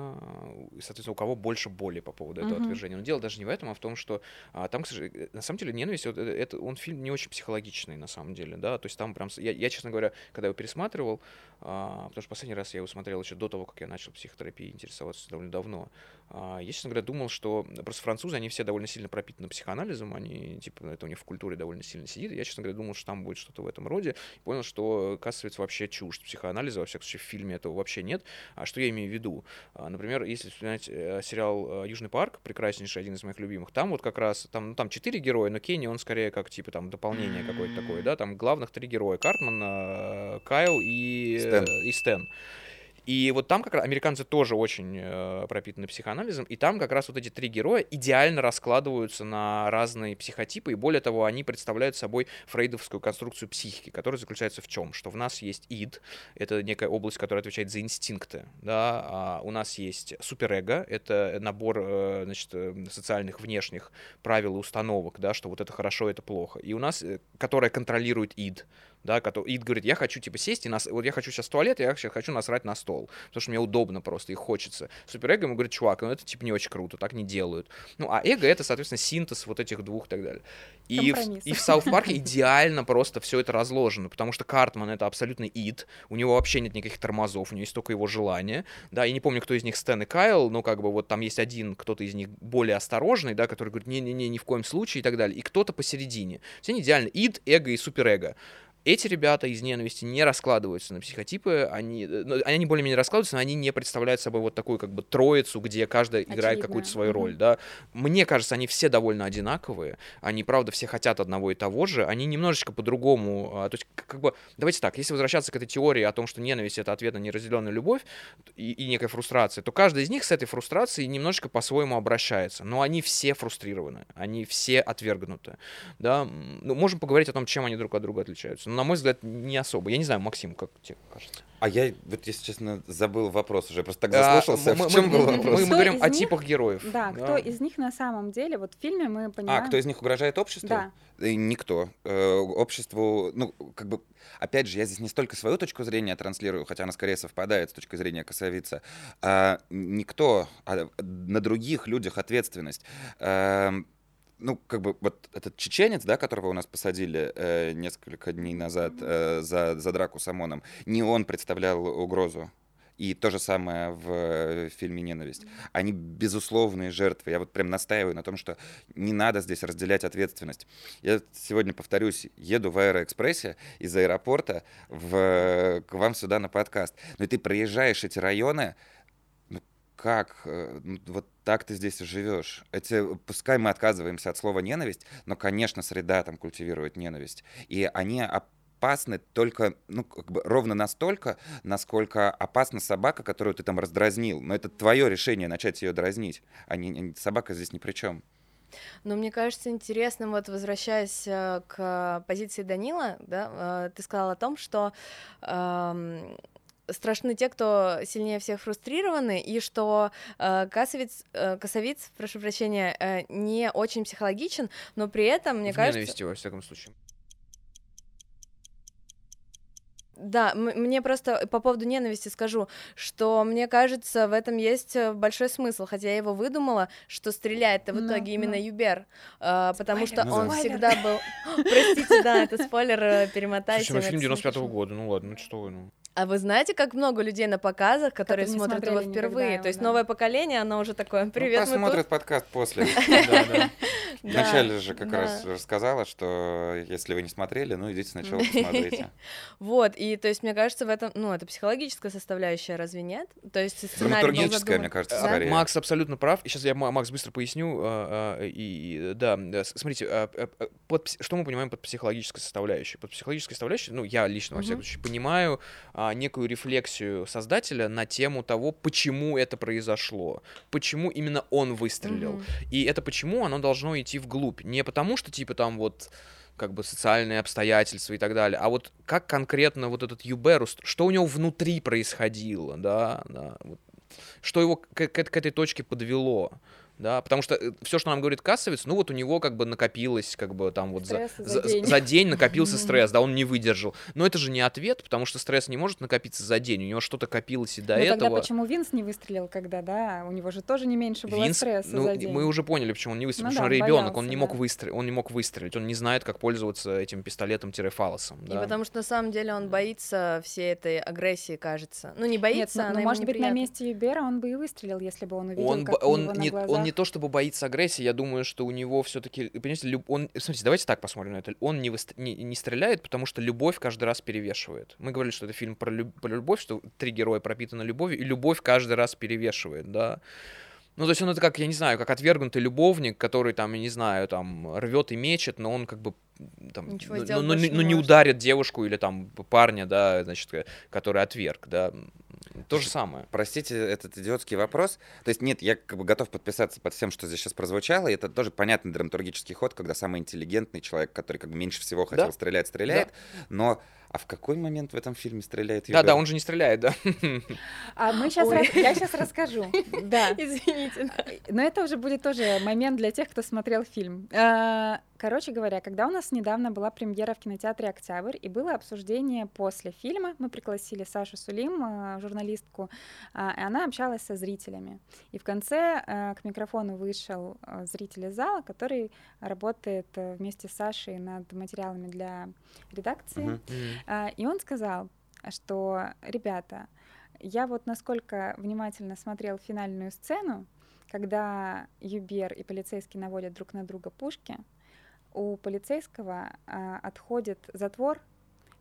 D: соответственно, у кого больше боли по поводу этого
C: Мгм.
D: отвержения. Но дело даже не в этом, а в том, что а, там, к сожалению, на самом деле, ненависть, вот, э, это, он фильм не очень психологичный, на самом деле, да, то есть там прям, я, я, честно говоря, когда его пересматривал, а, потому что последний раз я его смотрел еще до того, как я начал психотерапией интересоваться довольно давно, а, я, честно говоря, думал, что просто французы, они все довольно сильно пропитаны психоанализом, они, типа, это у них в культуре довольно сильно сидит. Я, честно говоря, думал, что там будет что-то в этом роде. И понял, что Кассовец вообще чушь психоанализа, во всяком случае, в фильме этого вообще нет. А что я имею в виду? А, Например, если вспоминать э, сериал э, «Южный парк», прекраснейший, один из моих любимых, там вот как раз, там, ну, там четыре героя, но Кенни, он скорее как, типа, там, дополнение какое-то такое, да, там главных три героя, Картман, э, Кайл и и Стэн. И вот там как раз американцы тоже очень э, пропитаны психоанализом, и там как раз вот эти три героя идеально раскладываются на разные психотипы, и более того, они представляют собой фрейдовскую конструкцию психики, которая заключается в чем? Что в нас есть ид, это некая область, которая отвечает за инстинкты, да, а у нас есть суперэго, это набор, э, значит, э, социальных внешних правил и установок, да, что вот это хорошо, это плохо, и у нас, э, которая контролирует ид, да, который, ид говорит, я хочу, типа, сесть и нас, вот я хочу сейчас в туалет, я сейчас хочу насрать на стол, потому что мне удобно просто и хочется. Суперэго ему говорит, чувак, ну это, типа, не очень круто, так не делают. Ну, а эго — это, соответственно, синтез вот этих двух и так далее. И в,
C: Компромисс.
D: и в Саут Парке идеально просто все это разложено, потому что Картман — это абсолютный ид, у него вообще нет никаких тормозов, у него есть только его желание, да, я не помню, кто из них Стэн и Кайл, но как бы вот там есть один, кто-то из них более осторожный, да, который говорит, не-не-не, ни в коем случае и так далее, и кто-то посередине. Все они идеально, ид, эго и суперэго. Эти ребята из ненависти не раскладываются на психотипы, они, э, ну, они более-менее раскладываются, но они не представляют собой вот такую как бы троицу, где каждый играет
C: Очевидно.
D: какую-то свою роль, да. Мне кажется, они все довольно одинаковые, они, правда, все хотят одного и того же, они немножечко по-другому, а, то есть, как бы, давайте так, если возвращаться к этой теории о том, что ненависть — это ответ на неразделенную любовь и, и некая фрустрация, то каждый из них с этой фрустрацией немножечко по-своему обращается, но они все фрустрированы, они все отвергнуты, да. Ну, можем поговорить о том, чем они друг от друга отличаются, на мой взгляд, не особо. Я не знаю, Максим, как тебе кажется?
B: А я, вот, если честно, забыл вопрос уже. Просто так
D: А,
B: заслушался.
D: мы-
B: в чем
D: мы-
B: был
D: мы-
B: вопрос?
D: Мы,
C: Кто
D: говорим о
C: них-
D: типах героев.
C: Да, кто из них на самом деле, вот в фильме мы понимаем...
B: А, кто из них угрожает обществу?
C: Да.
B: Никто. Э, Обществу, ну, как бы, опять же, я здесь не столько свою точку зрения транслирую, хотя она скорее совпадает с точкой зрения косовица, а никто, а на других людях ответственность. Эм, ну, как бы, вот этот чеченец, да, которого у нас посадили э, несколько дней назад э, за, за драку с ОМОНом, не он представлял угрозу. И то же самое в э, фильме «Ненависть». Они безусловные жертвы. Я вот прям настаиваю на том, что не надо здесь разделять ответственность. Я сегодня, повторюсь, еду в аэроэкспрессе из аэропорта в, к вам сюда на подкаст. Ну и ты проезжаешь эти районы, ну как, э, ну, вот так ты здесь и живешь. Эти, пускай мы отказываемся от слова ненависть, но, конечно, среда там культивирует ненависть. И они опасны только, ну, как бы ровно настолько, насколько опасна собака, которую ты там раздразнил. Но это твое решение начать ее дразнить, а не, собака здесь ни при чем.
A: Но мне кажется интересным, вот возвращаясь э, к позиции Данила, да, э, ты сказал о том, что эм, страшны те, кто сильнее всех фрустрированы, и что э, косовец, э, косовиц, прошу прощения, э, не очень психологичен, но при этом, мне
D: в
A: кажется...
D: ненависти, во всяком случае.
A: Да, мне просто по поводу ненависти скажу, что мне кажется, в этом есть э, большой смысл, хотя я его выдумала, что стреляет-то в итоге именно
C: ну.
A: Юбер, э, потому что
B: Спойлер.
A: он
B: Ну да.
A: всегда был... (laughs) Простите, да, это спойлер, э, перемотайте.
D: Слушай, ну фильм
A: Максим,
D: 95
A: напишу.
D: года, ну ладно, ну что вы, ну.
A: А вы знаете, как много людей на показах, которые
C: не
A: смотрят его
C: смотрели
A: впервые?
C: никогда
A: То есть
C: его, да.
A: новое поколение, оно уже такое, привет,
B: ну,
A: мы
B: посмотрят подкаст после. (laughs)
D: Да,
B: Вначале же как
A: да.
B: раз рассказала, что если вы не смотрели, ну идите сначала (laughs) посмотрите.
A: Вот, и то есть мне кажется, в этом, ну, это психологическая составляющая, разве нет? То есть сценарий был
B: Драматургическая,
A: задуман-
B: мне кажется,
A: Да?
B: скорее.
D: Макс абсолютно прав. И сейчас я Ма- Макс быстро поясню. а, а, И, и, да, да, с- смотрите, а, а, а, под пс- что мы понимаем под психологической составляющей? Под психологической составляющей, ну, я лично, во всяком
A: Мгм.
D: случае, понимаю а, некую рефлексию создателя на тему того, почему это произошло, почему именно он выстрелил.
A: Мгм.
D: И это почему оно должно идти вглубь. Не потому, что, типа, там вот как бы социальные обстоятельства и так далее. А вот как конкретно вот этот Юберус, что у него внутри происходило, да, да вот, что его к, к, к этой точке подвело да, потому что все, что нам говорит кассовец, ну вот у него как бы накопилось, как бы там вот за, за, день. за день накопился стресс, да, он не выдержал. Но это же не ответ, потому что стресс не может накопиться за день, у него что-то копилось и до
C: ну,
D: этого.
C: тогда почему Винс не выстрелил, когда, да, у него же тоже не меньше было Винс, стресса
D: ну,
C: за день.
D: Мы уже поняли, почему он не выстрелил, ну, потому да, что он ребенок, он не мог да. выстрелить, он не мог выстрелить, он не знает, как пользоваться этим пистолетом-фалосом.
A: Да. И потому что на самом деле он боится всей этой агрессии, кажется. Ну не боится, Нет, ну,
C: ну может быть на месте Юбера он бы и выстрелил, если бы он увидел,
D: он,
C: как
D: он,
C: него
D: не,
C: на глазах...
D: он не то чтобы боится агрессии, я думаю, что у него все-таки, понимаете, люб... он, смотрите, давайте так посмотрим на это. Он не, выстр... не, не стреляет, потому что любовь каждый раз перевешивает. Мы говорили, что это фильм про, люб... про любовь, что три героя пропитаны любовью, и любовь каждый раз перевешивает, да. Ну, то есть он это как, я не знаю, как отвергнутый любовник, который там, я не знаю, там, рвет и мечет, но он как бы там,
A: Ничего
D: ну,
A: ну,
D: ну,
A: не,
D: ну, не ударит девушку или там парня, да, значит, который отверг, да. То же самое.
B: Простите этот идиотский вопрос. То есть нет, я как бы готов подписаться под всем, что здесь сейчас прозвучало. И это тоже понятный драматургический ход, когда самый интеллигентный человек, который как бы меньше всего хотел да? стрелять, стреляет. Да. Но а в какой момент в этом фильме стреляет
D: Юбер? Да, да, он же не стреляет, да.
C: А мы сейчас, рас... я сейчас расскажу. (laughs) Да.
A: Извините.
C: Но это уже будет тоже момент для тех, кто смотрел фильм. Короче говоря, когда у нас недавно была премьера в кинотеатре «Октябрь», и было обсуждение после фильма, мы пригласили Сашу Сулим, а, журналистку, а, и она общалась со зрителями. И в конце к микрофону вышел зритель из зала, который работает э, вместе с Сашей над материалами для редакции. Uh-huh. И он сказал, что, ребята, я вот насколько внимательно смотрел финальную сцену, когда Юбер и полицейский наводят друг на друга пушки, у полицейского а, отходит затвор,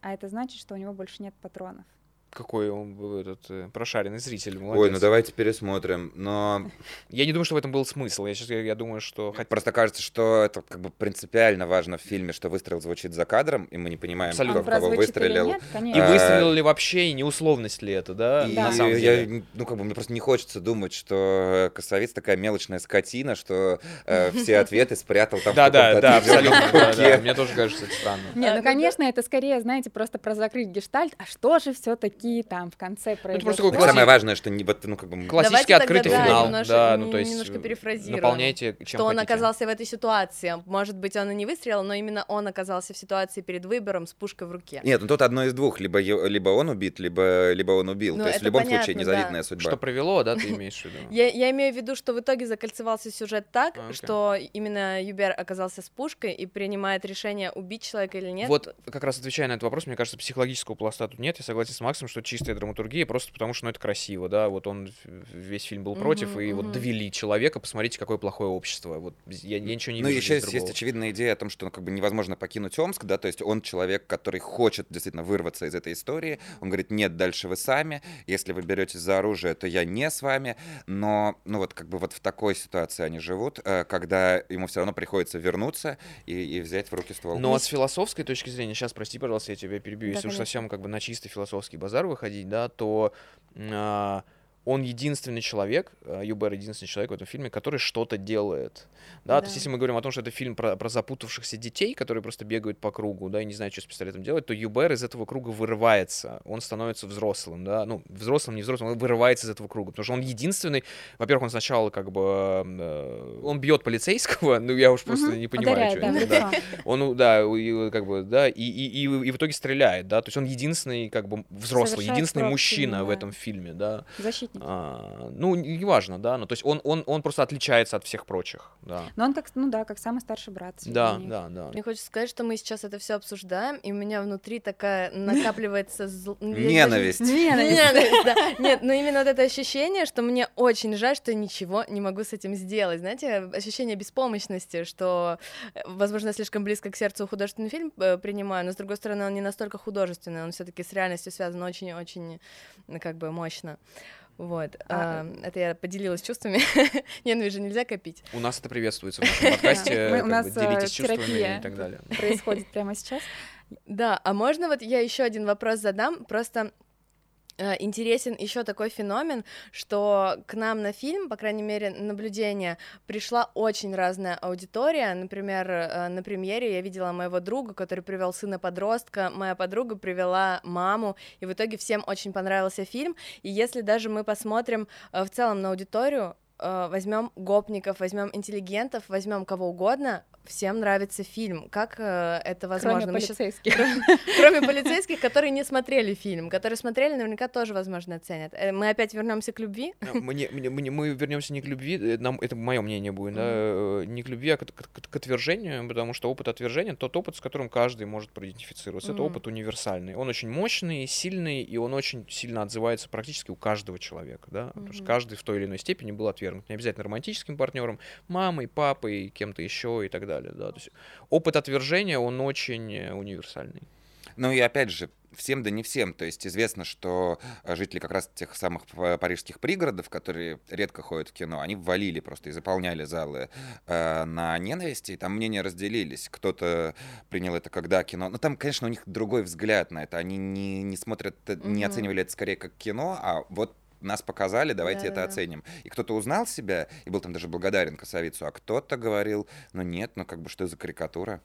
C: а это значит, что у него больше нет патронов
D: какой он был этот э, прошаренный зритель. Молодец.
B: Ой, ну давайте пересмотрим. Но
D: я не думаю, что в этом был смысл. Я сейчас я, я думаю, что
B: просто кажется, что это как бы принципиально важно в фильме, что выстрел звучит за кадром, и мы не понимаем, Абсолютно. кто в кого выстрелил.
C: Нет,
D: и выстрелил ли вообще, и не условность ли это, да?
B: И, на самом деле. Я, ну как бы мне просто не хочется думать, что Косовец такая мелочная скотина, что э, (laughs) все ответы спрятал там.
D: Да, да, да, абсолютно. Мне тоже кажется это странно.
C: Не, ну конечно, это скорее, знаете, просто про закрыть гештальт. А что же все-таки какие там в конце произошло.
B: Ну, Самое важное, что не ну как бы
D: классический открытый
A: тогда,
D: финал,
A: немножко,
D: да, ну то есть
A: немножко перефразируем,
D: наполняйте чем
A: что он
D: хотите.
A: оказался в этой ситуации. Может быть, он и не выстрелил, но именно он оказался в ситуации перед выбором с пушкой в руке.
B: Нет, ну тут одно из двух, либо либо он убит, либо либо он убил. Ну, то есть в любом понятно, случае незавидная
A: да.
B: судьба.
D: Что привело, да, ты имеешь в виду? (laughs)
A: Я, я имею в виду, что в итоге закольцевался сюжет так, а, что именно Юбер оказался с пушкой и принимает решение убить человека или нет.
D: Вот как раз отвечая на этот вопрос, мне кажется, психологического пласта тут нет. Я согласен с Максом, что чистая драматургия просто потому что ну, это красиво, да, вот он весь фильм был против, mm-hmm, и mm-hmm. вот довели человека, посмотрите, какое плохое общество, вот я, я ничего не
B: ну,
D: вижу.
B: Ну, еще есть, есть очевидная идея о том, что ну, как бы невозможно покинуть Омск, да, то есть он человек, который хочет действительно вырваться из этой истории, он говорит, нет, дальше вы сами, если вы беретесь за оружие, то я не с вами, но, ну вот как бы вот в такой ситуации они живут, э, когда ему все равно приходится вернуться и, и взять в руки ствол.
D: Но а с философской точки зрения, сейчас, прости, пожалуйста, я тебя перебью, да, если конечно. уж совсем как бы на чистый философский базар выходить, да, то а, он единственный человек, а, Юбер единственный человек в этом фильме, который что-то делает. Да? да, то есть если мы говорим о том, что это фильм про, про запутавшихся детей, которые просто бегают по кругу, да, и не знают, что с пистолетом делать, то Юбер из этого круга вырывается, он становится взрослым, да, ну, взрослым, не взрослым, он вырывается из этого круга, потому что он единственный, во-первых, он сначала как бы, э, он бьет полицейского, (laughs) ну, я уж просто угу. не понимаю, что да, да. Он, да, и, как бы, да, и, и, и, и в итоге стреляет, да, то есть он единственный, как бы, взрослый, Совершает единственный мужчина в этом фильме, да.
C: Защитник.
D: А, ну, неважно, да, ну, то есть он, он, он просто отличается от всех прочих, да.
C: Но он как, ну да, как самый старший брат.
D: Да, да, да.
A: Мне хочется сказать, что мы сейчас это все обсуждаем, и у меня внутри такая накапливается зл... (laughs)
B: ненависть.
A: Ненависть, да. Нет, но именно вот это ощущение, что мне очень жаль, что я ничего не могу с этим сделать. Знаете, ощущение беспомощности, что, возможно, слишком близко к сердцу художественный фильм э, принимаю, но с другой стороны, он не настолько художественный, он все-таки с реальностью связан очень-очень, как бы, мощно. Вот. А, а, это я поделилась чувствами. (laughs) Ненавижу нельзя копить.
D: У нас это приветствуется в нашем подкасте. У нас делитесь чувствами и так далее.
C: Происходит прямо сейчас.
A: Да, а можно вот я еще один вопрос задам? Просто Э, интересен еще такой феномен, что к нам на фильм, по крайней мере, наблюдение, пришла очень разная аудитория. Например, э, на премьере я видела моего друга, который привел сына подростка, моя подруга привела маму, и в итоге всем очень понравился фильм. И если даже мы посмотрим э, в целом на аудиторию, возьмем гопников, возьмем интеллигентов, возьмем кого угодно, всем нравится фильм. Как э, это возможно?
C: Кроме полицейских.
A: Кроме полицейских, которые не смотрели фильм, которые смотрели, наверняка тоже, возможно, оценят. Э, мы опять вернемся к любви.
D: Мы, мы вернемся не к любви, э, нам, это мое мнение будет, да, не к любви, а к отвержению, потому что опыт отвержения тот опыт, с которым каждый может проидентифицироваться. Это опыт универсальный. Он очень мощный, сильный, и он очень сильно отзывается практически у каждого человека, да. Потому что каждый в той или иной степени был отвергнут. Не обязательно романтическим партнером, мамой, папой, кем-то еще и так далее далее. Да. То есть опыт отвержения, он очень э, универсальный.
B: Ну и опять же, всем да не всем. То есть известно, что э, жители как раз тех самых парижских пригородов, которые редко ходят в кино, они ввалили просто и заполняли залы э, на ненависти, и там мнения разделились. Кто-то принял это когда кино. Но там, конечно, у них другой взгляд на это. Они не, не смотрят, mm-hmm. не оценивали это скорее как кино, а вот нас показали, давайте да, это да. оценим. И кто-то узнал себя и был там даже благодарен Косовицу, а кто-то говорил, ну нет, ну как бы что за карикатура.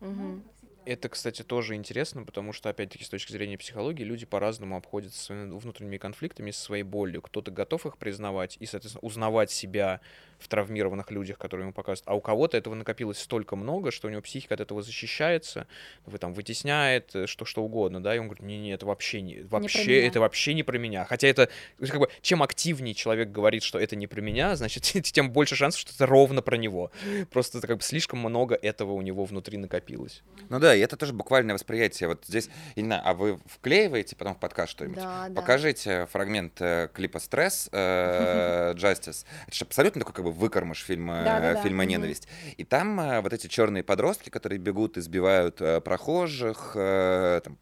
D: Угу. Это, кстати, тоже интересно, потому что, опять-таки, с точки зрения психологии, люди по-разному обходятся своими внутренними конфликтами, со своей болью. Кто-то готов их признавать и, соответственно, узнавать себя в травмированных людях, которые ему показывают. А у кого-то этого накопилось столько много, что у него психика от этого защищается, вы там вытесняет, э, что что угодно, да, и он говорит, не, не, это вообще не, вообще, не это вообще не про меня. Хотя это, как бы, чем активнее человек говорит, что это не про меня, значит, (laughs) тем больше шансов, что это ровно про него. Просто это как бы слишком много этого у него внутри накопилось.
B: Ну да, и это тоже буквальное восприятие. Вот здесь, я не знаю, а вы вклеиваете потом в подкаст что-нибудь?
A: Да,
B: Покажите фрагмент э, клипа «Стресс» э, (laughs) Justice. Это же абсолютно такой как бы выкормыш фильма, да, да, фильма да. «Ненависть». И там э, вот эти черные подростки, которые бегут, избивают э, прохожих, э, там,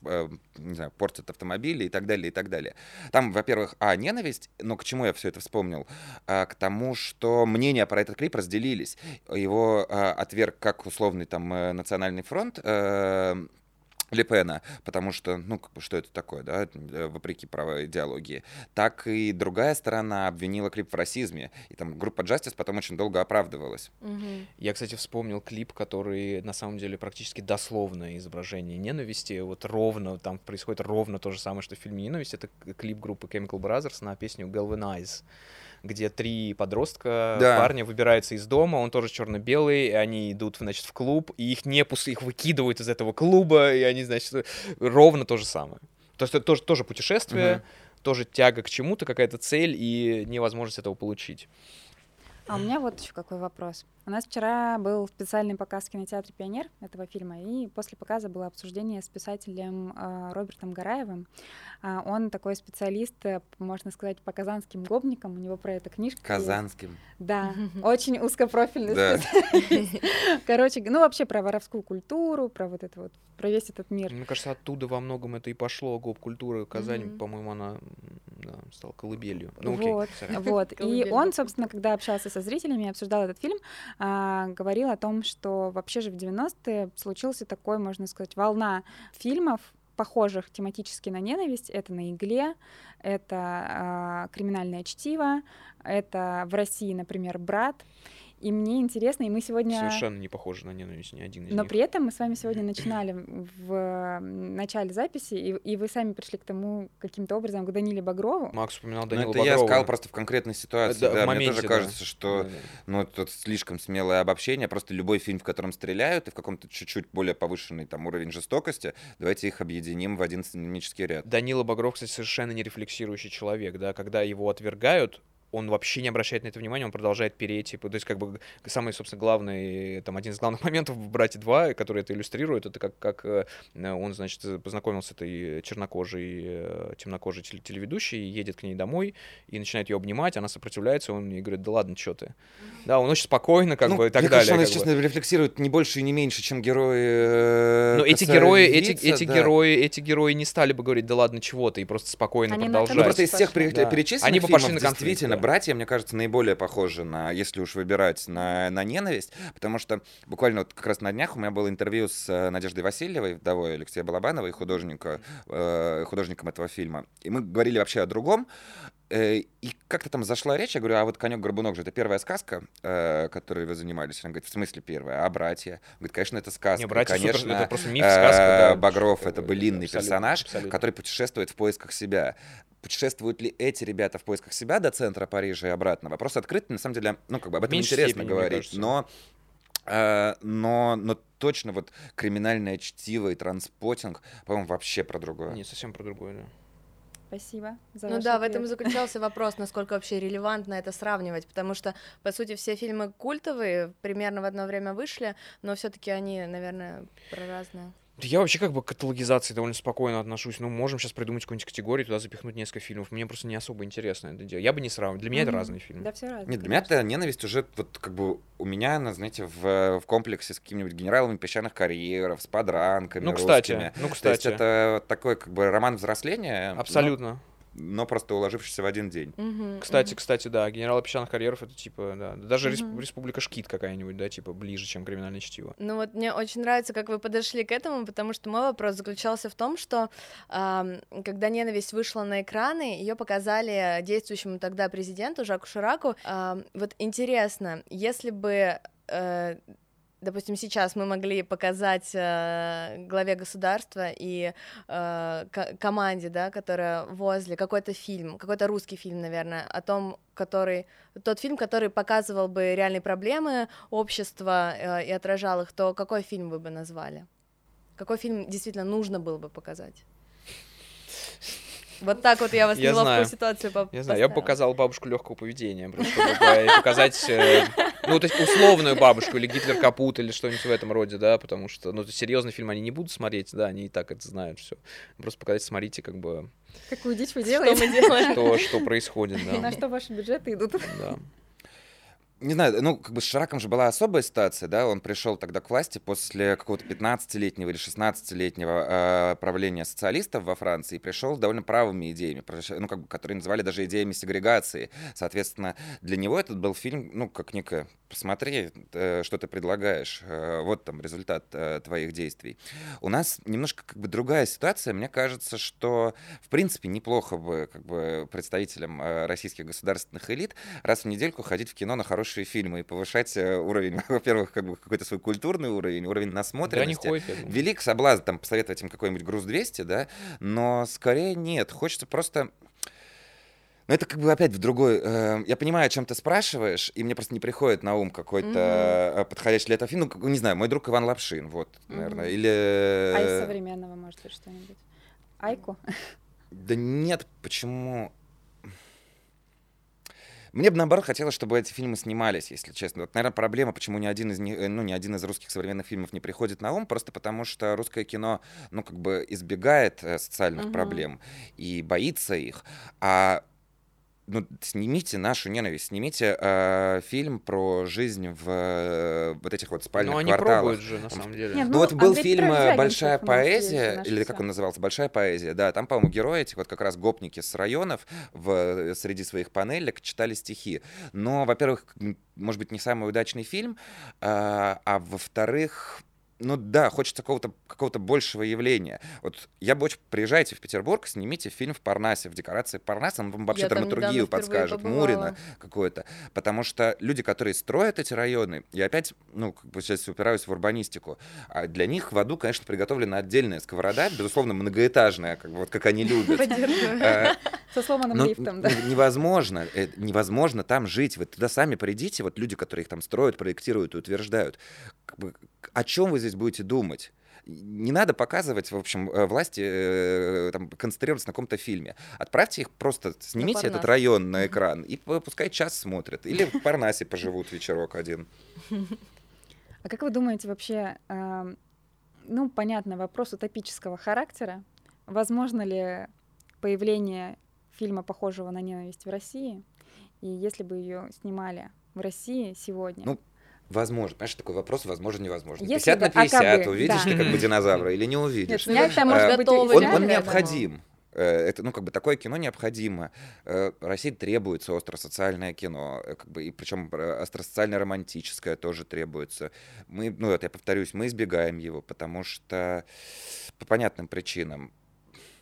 B: не знаю, портят автомобили и так далее, и так далее. Там, во-первых, а, ненависть, но к чему я все это вспомнил? А, к тому, что мнения про этот клип разделились. Его а, отверг как условный там национальный фронт, а, Лепена, потому что, ну, как бы, что это такое, да, э, вопреки правой идеологии, так и другая сторона обвинила клип в расизме, и там группа Justice потом очень долго оправдывалась.
D: Угу. Я, кстати, вспомнил клип, который на самом деле практически дословное изображение ненависти, вот ровно, там происходит ровно то же самое, что в фильме «Ненависть», это клип группы Chemical Brothers на песню Galvanize где три подростка, да. парня выбираются из дома, он тоже черно-белый, и они идут, значит, в клуб, и их не пус... их выкидывают из этого клуба, и они, значит, ровно то же самое. То есть это тоже, тоже путешествие, угу. тоже тяга к чему-то, какая-то цель и невозможность этого получить.
C: А у меня вот еще какой вопрос. У нас вчера был специальный показ в кинотеатре «Пионер» этого фильма, и после показа было обсуждение с писателем э, Робертом Гараевым. Э, он такой специалист, э, можно сказать, по казанским гопникам, у него про это книжка
B: Казанским? Есть.
C: Да, (laughs) очень узкопрофильный специалист. Короче, ну вообще про воровскую культуру, про вот это вот, про весь этот мир.
D: Мне кажется, оттуда во многом это и пошло, гоп-культура. Казань, по-моему, она стала колыбелью.
C: Ну, вот, вот. И он, собственно, когда общался со зрителями, обсуждал этот фильм, а, говорил о том, что вообще же в 90-е случился такой, можно сказать, волна фильмов, похожих тематически на ненависть. Это «На игле», это а, «Криминальное чтиво», это в России, например, «Брат». И мне интересно, и мы сегодня...
D: Совершенно не похожи на ненависть ни один из
C: Но
D: них.
C: при этом мы с вами сегодня начинали в начале записи, и, и вы сами пришли к тому каким-то образом, к Даниле Багрову.
D: Макс упоминал Данила
B: это
D: Багрова.
B: я сказал просто в конкретной ситуации. Да, да, моменте, мне тоже кажется, что да, да. ну, это слишком смелое обобщение. Просто любой фильм, в котором стреляют, и в каком-то чуть-чуть более повышенный там уровень жестокости, давайте их объединим в один сценический ряд.
D: Данила Багров, кстати, совершенно не рефлексирующий человек, да, когда его отвергают, он вообще не обращает на это внимания, он продолжает переть, типа, то есть, как бы, самый, собственно, главный, там, один из главных (laughs) моментов в «Брате 2», который это иллюстрирует, это как, как э, он, значит, познакомился с этой чернокожей, э, темнокожей телеведущей, едет к ней домой и начинает ее обнимать, она сопротивляется, он ей говорит, да ладно, что ты. Да, он очень спокойно, как ну, бы, и так
B: мне
D: далее.
B: Кажется, он, честно, рефлексирует не больше и не меньше, чем герои э,
D: Но эти герои, эти, эти да. герои, эти герои не стали бы говорить, да ладно, чего ты, и просто спокойно
C: Они
D: продолжать.
B: Ну, просто из всех да. перечисленных
D: Они
B: фильмов, действительно, наверное, братья, мне кажется, наиболее похожи на, если уж выбирать, на, на ненависть, потому что буквально вот как раз на днях у меня было интервью с э, Надеждой Васильевой, вдовой Алексея Балабанова и художника, э, художником этого фильма. И мы говорили вообще о другом, Э, и как-то там зашла речь, я говорю, а вот «Конек-горбунок» же это первая сказка, э, которой вы занимались. Он говорит, в смысле первая? А «Братья»? Говорит, конечно, это сказка. Не,
D: «Братья»
B: конечно,
D: супер, это просто миф, сказка, да.
B: Э, Багров — это былинный персонаж, абсолютно. который путешествует в поисках себя. Путешествуют ли эти ребята в поисках себя до центра Парижа и обратно? Вопрос открытый, на самом деле, ну, как бы об этом Меньше интересно степени, говорить. Но но, но точно вот криминальное чтиво и транспотинг, по-моему, вообще про другое.
D: Не, совсем про другое, да.
C: Спасибо за
A: Ну да, ответ. в этом и заключался вопрос, насколько вообще релевантно это сравнивать, потому что, по сути, все фильмы культовые примерно в одно время вышли, но все таки они, наверное, про разные.
D: Я вообще как бы к каталогизации довольно спокойно отношусь. Ну, можем сейчас придумать какую-нибудь категорию, туда запихнуть несколько фильмов. Мне просто не особо интересно это дело. Я бы не сравнивал. Для меня mm-hmm. это разные фильмы.
C: Да, все разные.
B: Нет, для меня это ненависть уже вот как бы у меня, она, знаете, в, в комплексе с какими-нибудь генералами песчаных карьеров, с подранками
D: Ну, кстати,
B: русскими.
D: ну, кстати.
B: То есть это такой как бы роман взросления.
D: Абсолютно.
B: Но но просто уложившийся в один день.
A: Угу,
D: кстати,
A: угу.
D: кстати, да, генерал песчаных карьеров это типа, да, даже угу. республика Шкит какая-нибудь, да, типа ближе, чем криминальное чтиво.
A: Ну вот мне очень нравится, как вы подошли к этому, потому что мой вопрос заключался в том, что э, когда ненависть вышла на экраны, ее показали действующему тогда президенту Жаку Шираку. Э, вот интересно, если бы э, допустим, сейчас мы могли показать э, главе государства и э, команде, да, которая возле, какой-то фильм, какой-то русский фильм, наверное, о том, который, тот фильм, который показывал бы реальные проблемы общества э, и отражал их, то какой фильм вы бы назвали? Какой фильм действительно нужно было бы показать? Вот так вот я вас я знаю. ситуацию
D: по- Я знаю, я показал бабушку легкого поведения, чтобы показать, э, ну, то есть условную бабушку, или Гитлер капут, или что-нибудь в этом роде, да, потому что, ну, серьезный фильм они не будут смотреть, да, они и так это знают все. Просто показать, смотрите, как бы...
C: Какую дичь вы делаете?
A: Что мы делаем?
D: Что, что происходит, да.
C: На что ваши бюджеты идут.
D: Да
B: не знаю, ну, как бы с Шираком же была особая ситуация, да, он пришел тогда к власти после какого-то 15-летнего или 16-летнего э, правления социалистов во Франции, и пришел с довольно правыми идеями, ну, как бы, которые называли даже идеями сегрегации. Соответственно, для него этот был фильм, ну, как некое посмотри, э, что ты предлагаешь, э, вот там результат э, твоих действий. У нас немножко как бы другая ситуация. Мне кажется, что в принципе неплохо бы как бы представителям российских государственных элит раз в недельку ходить в кино на хорошие фильмы и повышать уровень, (laughs) во-первых, как бы какой-то свой культурный уровень, уровень насмотренности. Да, не ходит, Велик соблазн там посоветовать им какой-нибудь груз 200, да, но скорее нет. Хочется просто но это как бы опять в другой... Э, я понимаю, о чем ты спрашиваешь, и мне просто не приходит на ум какой-то mm-hmm. подходящий для этого фильм. Ну, не знаю, мой друг Иван Лапшин, вот, mm-hmm. наверное. Или...
C: А из современного, может быть, что-нибудь? Айку?
B: Да нет, почему... Мне бы наоборот хотелось, чтобы эти фильмы снимались, если честно. Вот, наверное, проблема, почему ни один из них, ну, ни один из русских современных фильмов не приходит на ум, просто потому что русское кино, ну, как бы избегает э, социальных uh-huh. проблем и боится их. А ну, снимите нашу ненависть, снимите э, фильм про жизнь в э, вот этих вот спальных
D: Но
B: они кварталах.
D: пробуют же, на самом деле.
B: Нет, ну, ну вот был Андрей фильм э, «Большая поэзия», или как он назывался, «Большая поэзия», да, там, по-моему, герои этих вот как раз гопники с районов в, э, среди своих панелек читали стихи. Но, во-первых, может быть, не самый удачный фильм, э, а во-вторых, ну да, хочется какого-то какого большего явления. Вот я бы очень... Приезжайте в Петербург, снимите фильм в Парнасе, в декорации Парнаса, он вам вообще я драматургию подскажет, Мурина какое-то. Потому что люди, которые строят эти районы, я опять, ну, как бы сейчас упираюсь в урбанистику, а для них в аду, конечно, приготовлена отдельная сковорода, безусловно, многоэтажная, как бы вот как они любят.
C: Э, Со сломанным лифтом, да.
B: Невозможно, э, невозможно там жить. Вы туда сами придите, вот люди, которые их там строят, проектируют и утверждают. О чем вы здесь будете думать? не надо показывать, в общем, э, власти э, там, концентрироваться на каком-то фильме. Отправьте их просто, снимите этот район на экран, и пускай час смотрят. Или в Парнасе поживут вечерок один. (laughs)
C: А как вы думаете вообще, ну, понятно, вопрос утопического характера. Возможно ли появление фильма, похожего на ненависть в России? И если бы ее снимали в России сегодня,
B: ну, Возможно. Понимаешь, такой вопрос, возможно, невозможно. Если 50 на 50, а увидишь да. ты как бы динозавра или не увидишь.
C: Нет, ну, а, может,
B: он, он необходим. Э, это, ну, как бы такое кино необходимо. Э, России требуется остросоциальное кино, э, как бы, и причем остросоциально-романтическое тоже требуется. Мы, ну, это я повторюсь, мы избегаем его, потому что по понятным причинам.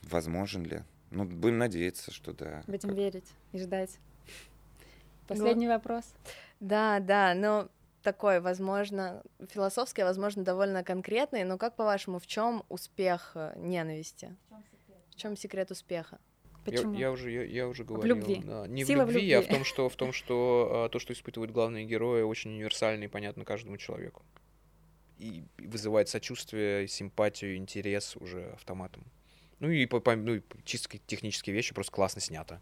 B: Возможен ли? Ну, будем надеяться, что да.
C: Будем как... верить и ждать. Последний вот. вопрос.
A: Да, да, но такой, возможно, философский, а возможно, довольно конкретный, но как по-вашему, в чем успех э, ненависти? В чем секрет успеха?
C: Почему?
D: Я, я уже я, я уже говорил.
C: В любви.
D: Да, не
C: Сила
D: в любви, в любви, а в том, что в том, что а, то, что испытывают главные герои, очень универсально и понятно каждому человеку. И вызывает сочувствие, симпатию, интерес уже автоматом. Ну и по, по, ну, чисто технические вещи просто классно снято.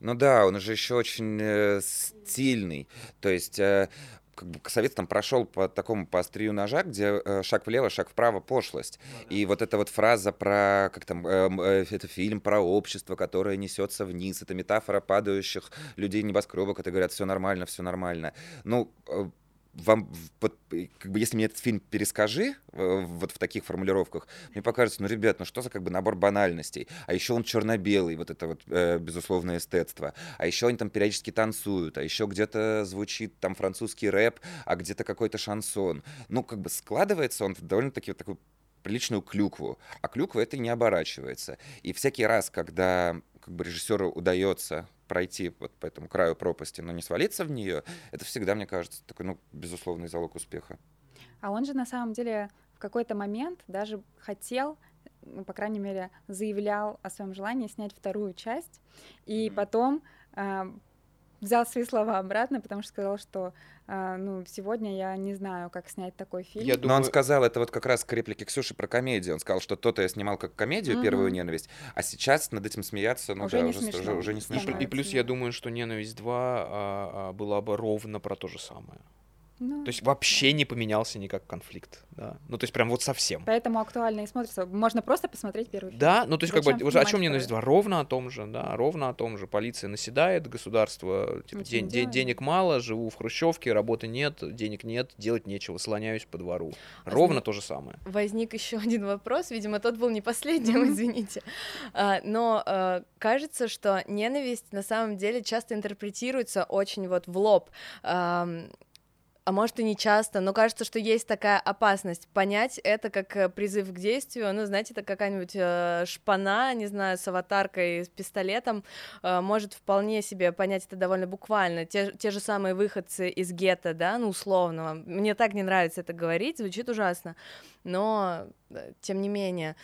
B: Ну да, он же еще очень э, стильный. То есть э, как бы совет там прошел по такому по острию ножа, где э, шаг влево, шаг вправо пошлость. Ну, да. И вот эта вот фраза про, как там, э, э, это фильм про общество, которое несется вниз, это метафора падающих людей небоскреба, которые говорят, все нормально, все нормально. Ну, э, вам, вот, как бы, если мне этот фильм перескажи, э, вот в таких формулировках, мне покажется, ну, ребят, ну что за как бы набор банальностей? А еще он черно-белый, вот это вот э, безусловное эстетство. А еще они там периодически танцуют, а еще где-то звучит там французский рэп, а где-то какой-то шансон. Ну, как бы складывается он довольно-таки вот такой приличную клюкву, а клюква это не оборачивается. И всякий раз, когда как бы режиссеру удается пройти вот по этому краю пропасти, но не свалиться в нее, это всегда, мне кажется, такой, ну, безусловный залог успеха.
C: А он же на самом деле в какой-то момент даже хотел ну, по крайней мере, заявлял о своем желании снять вторую часть, и mm-hmm. потом э, взял свои слова обратно, потому что сказал, что э, ну, сегодня я не знаю, как снять такой фильм. Я
B: думаю... Но он сказал, это вот как раз к реплике Ксюши про комедию. Он сказал, что то-то я снимал как комедию, mm-hmm. первую ненависть, а сейчас над этим смеяться, ну
C: уже
B: да,
C: не
B: уже,
C: смешно,
B: уже, уже не смешно.
D: И плюс я думаю, что ненависть 2 а, а, была бы ровно про то же самое. Ну, то есть вообще не поменялся никак конфликт, да. Ну, то есть прям вот совсем.
C: Поэтому актуально и смотрится. Можно просто посмотреть первый фильм.
D: Да, ну то есть Зачем как бы уже о чем мне носит два? Ровно о том же, да, ровно о том же. Полиция наседает, государство, типа, день, день, денег мало, живу в хрущевке, работы нет, денег нет, делать нечего, слоняюсь по двору. Ровно то же самое.
A: Возник еще один вопрос, видимо, тот был не последним, извините. А, но а, кажется, что ненависть на самом деле часто интерпретируется очень вот в лоб а может и не часто, но кажется, что есть такая опасность понять это как э, призыв к действию. Ну, знаете, это какая-нибудь э, шпана, не знаю, с аватаркой, с пистолетом, э, может вполне себе понять это довольно буквально. Те, те же самые выходцы из гетто, да, ну, условного. Мне так не нравится это говорить, звучит ужасно, но э, тем не менее.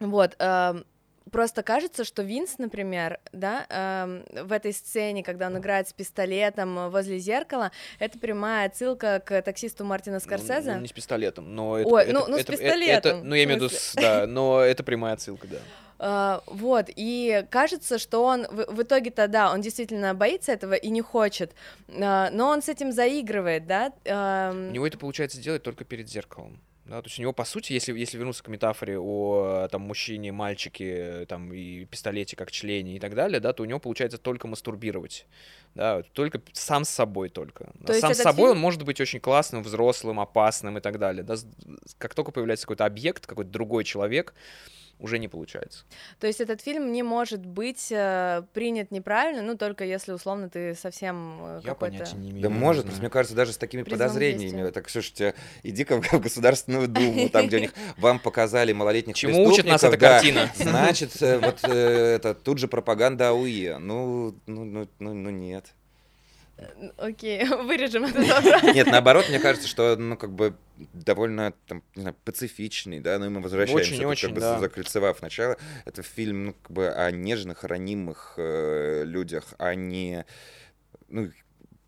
A: Вот, э, просто кажется, что Винс, например, да, э, в этой сцене, когда он играет с пистолетом возле зеркала, это прямая отсылка к таксисту Мартина Скорсезе.
D: Ну, ну не с пистолетом, но это,
A: Ой,
D: это,
A: ну, ну
D: это,
A: с пистолетом.
D: Это, ну, я имею в виду, да, но это прямая отсылка, да.
A: Uh, (laughs) вот, и кажется, что он в, в итоге-то, да, он действительно боится этого и не хочет, uh, но он с этим заигрывает, да.
D: Uh... У него это получается делать только перед зеркалом. Да, то есть у него, по сути, если, если вернуться к метафоре о там, мужчине, мальчике там, и пистолете как члене и так далее, да, то у него получается только мастурбировать. Да, только сам с собой только. То сам с собой фильм... он может быть очень классным, взрослым, опасным и так далее. Да, как только появляется какой-то объект, какой-то другой человек, уже не получается.
A: То есть этот фильм не может быть э, принят неправильно, ну только если условно ты совсем
D: э, Я понятия не имею.
B: Да может, мне кажется, даже с такими подозрениями. Так, Ксюша, иди-ка в Государственную Думу, там, где у них (laughs) вам показали малолетних
D: Чему учит нас эта картина? (laughs)
B: Значит, э, вот э, это тут же пропаганда АУЕ. Ну, ну, ну, ну, ну нет.
A: Окей, (laughs) вырежем это (laughs) вопрос.
B: Нет, наоборот, мне кажется, что, ну, как бы, довольно, там, не знаю, пацифичный, да, но ну, мы возвращаемся,
D: очень, очень,
B: как бы,
D: да.
B: закольцевав начало. Это фильм, ну, как бы, о нежных, ранимых э, людях, а не, ну,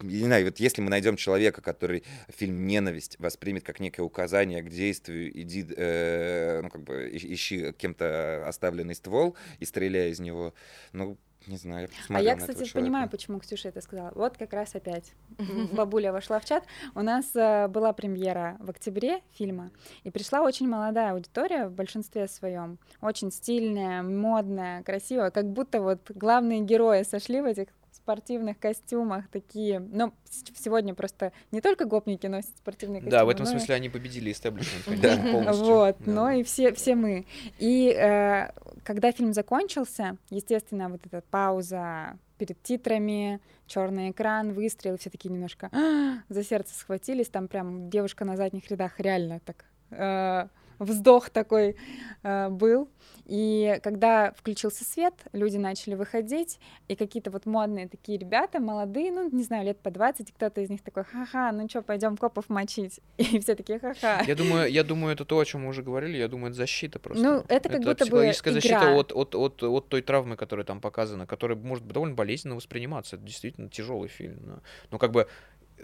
B: не знаю, вот если мы найдем человека, который фильм «Ненависть» воспримет как некое указание к действию, иди, э, ну, как бы, ищи кем-то оставленный ствол и стреляй из него, ну, не знаю,
C: я А я, кстати, понимаю, почему Ксюша это сказала. Вот как раз опять (laughs) бабуля вошла в чат. У нас э, была премьера в октябре фильма, и пришла очень молодая аудитория в большинстве своем. Очень стильная, модная, красивая, как будто вот главные герои сошли в этих спортивных костюмах такие. Но сегодня просто не только гопники носят спортивные костюмы.
D: Да, в этом смысле и... они победили истеблишмент, (laughs)
C: полностью. Вот, но и все, все мы. И э, когда фильм закончился, естественно, вот эта пауза перед титрами, черный экран, выстрел, все такие немножко (gasps) за сердце схватились, там прям девушка на задних рядах реально так э, вздох такой э, был. И когда включился свет, люди начали выходить, и какие-то вот модные такие ребята, молодые, ну, не знаю, лет по 20, кто-то из них такой, ха-ха, ну что, пойдем копов мочить. (laughs) И все такие, ха-ха.
D: Я думаю, я думаю, это то, о чем мы уже говорили, я думаю, это защита просто.
C: Ну, это как будто бы
D: психологическая защита
C: игра.
D: от, от, от, от той травмы, которая там показана, которая может довольно болезненно восприниматься. Это действительно тяжелый фильм. Но, но как бы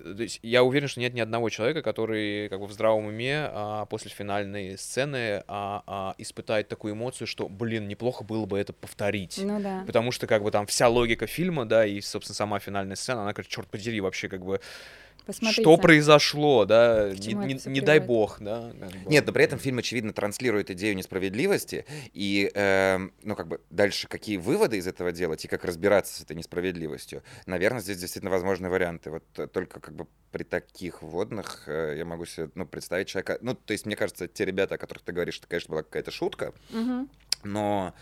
D: то есть я уверен, что нет ни одного человека, который как бы в здравом уме а, после финальной сцены а, а, испытает такую эмоцию, что, блин, неплохо было бы это повторить.
C: Ну да.
D: Потому что, как бы, там вся логика фильма, да, и, собственно, сама финальная сцена, она, как, черт подери, вообще, как бы,
C: Посмотрите.
D: что произошло, да, не, не- не дай бог, да.
B: Нет, но при этом фильм, очевидно, транслирует идею несправедливости, и, эм, ну, как бы, дальше какие выводы из этого делать, и как разбираться с этой несправедливостью, наверное, здесь действительно возможны варианты. Вот э, только, как бы, при таких водных э, я могу себе, ну, представить человека... Ну, то есть, мне кажется, те ребята, о которых ты говоришь, это, конечно, была какая-то шутка,
C: Мгм.
B: но...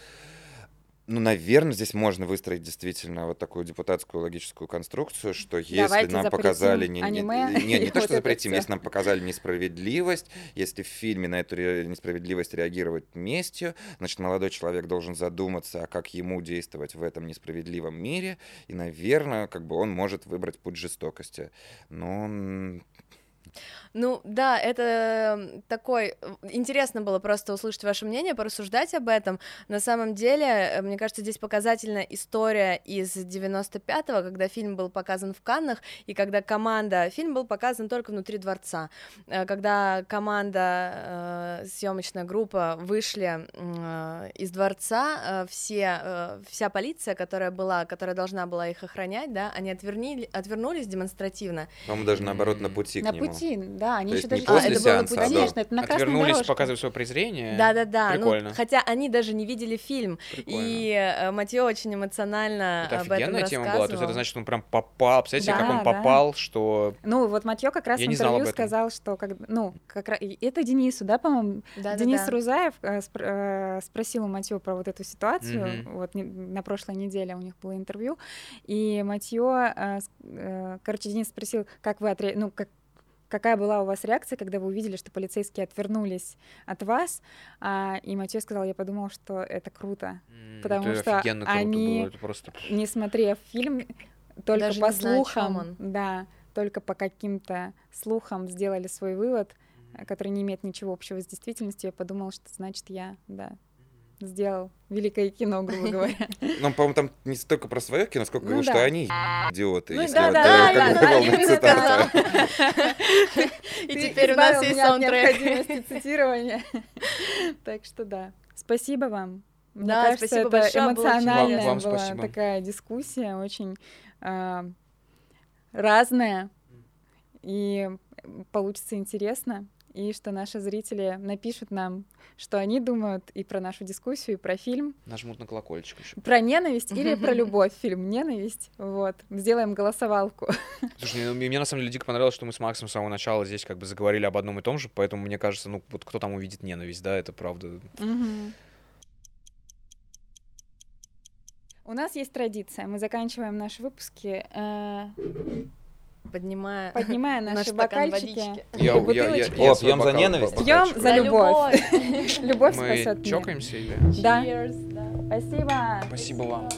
B: Ну, наверное, здесь можно выстроить действительно вот такую депутатскую логическую конструкцию, что если
C: Давайте
B: нам показали... Не, не-
C: аниме
B: не, не (laughs)
C: и
B: то, что запретим, если нам показали несправедливость, если в фильме на эту ре- несправедливость реагировать местью, значит, молодой человек должен задуматься, а как ему действовать в этом несправедливом мире, и, наверное, как бы он может выбрать путь жестокости. Но
A: Ну да, это такой... Интересно было просто услышать ваше мнение, порассуждать об этом. На самом деле, э, мне кажется, здесь показательна история из 95-го, когда фильм был показан в Каннах, и когда команда... Фильм был показан только внутри дворца. Э, Когда команда, э, съемочная группа вышли э, из дворца, э, все, э, вся полиция, которая была, которая должна была их охранять, да, они отвернили, отвернулись демонстративно,
B: по-моему, даже наоборот на пути
C: На
B: к нему.
C: пути, да, они
B: То
C: еще даже...
A: А, это было на
B: сеанса,
A: пути?
B: а.
C: Конечно, это на красной
D: Отвернулись,
C: дорожке.
D: показывая свое презрение.
A: Да-да-да, ну,
D: Прикольно.
A: хотя они даже не видели фильм,
D: Прикольно.
A: и э, Матьё очень эмоционально
D: Это
A: об этом
D: офигенная тема была. То есть это
A: рассказывал.
D: значит, он прям попал. Представляете, как он
C: да.
D: попал, что...
C: Ну, вот Матьё как раз в интервью сказал, что как, ну, как раз это Денису, да, по-моему. Денис Рузаев э, э, спросил у Матьё про вот эту ситуацию. Вот на прошлой неделе у них было интервью, и э, короче, Денис спросил, как вы отре... ну как Какая была у вас реакция, когда вы увидели, что полицейские отвернулись от вас? А, и Матьё сказал, я подумал, что это круто. Потому
D: это
C: что
D: офигенно круто
C: они-
D: было. Это просто...
C: Не смотрев фильм, только
A: Даже
C: по
A: знаю,
C: слухам,
A: он.
C: да, только по каким-то слухам сделали свой вывод, который не имеет ничего общего с действительностью. Я подумала, что значит я, да, сделал великое кино, грубо (laughs) говоря.
B: Ну, по-моему, там не столько про свое кино, сколько
C: Ну
B: что
C: да.
B: они идиоты.
C: Ну
B: если
C: да,
B: вот,
C: да, да,
B: как
C: да, да. (laughs)
A: И теперь у нас есть саундтрек.
C: необходимости (laughs) цитирования. Так что да. Спасибо вам. Мне
A: Да,
C: кажется,
A: спасибо
C: это
A: большое,
C: эмоциональная.
D: Вам
C: была
D: спасибо.
C: такая дискуссия, очень а, разная, и получится интересно, и что наши зрители напишут нам, что они думают и про нашу дискуссию, и про фильм,
D: Нажмут на колокольчик еще.
C: про ненависть или про (laughs) любовь, фильм «Ненависть». Вот, сделаем голосовалку. (laughs)
D: Слушай, ну, мне на самом деле дико понравилось, что мы с Максом с самого начала здесь как бы заговорили об одном и том же, поэтому мне кажется, ну вот кто там увидит ненависть, да, это правда.
C: У нас есть традиция. Мы заканчиваем наши выпуски, э,
A: Поднимая
C: поднимая (laughs)
A: наш
C: наши
A: стакан
C: бокальчики.
D: Я- я- я-
C: бутылочки.
B: О, пьем за ненависть?
C: Пьем
A: за
C: любовь. Любовь (laughs)
D: Мы
C: спасет мир.
D: чокаемся или?
C: Да.
A: Cheers, да.
C: Спасибо.
D: Спасибо вам.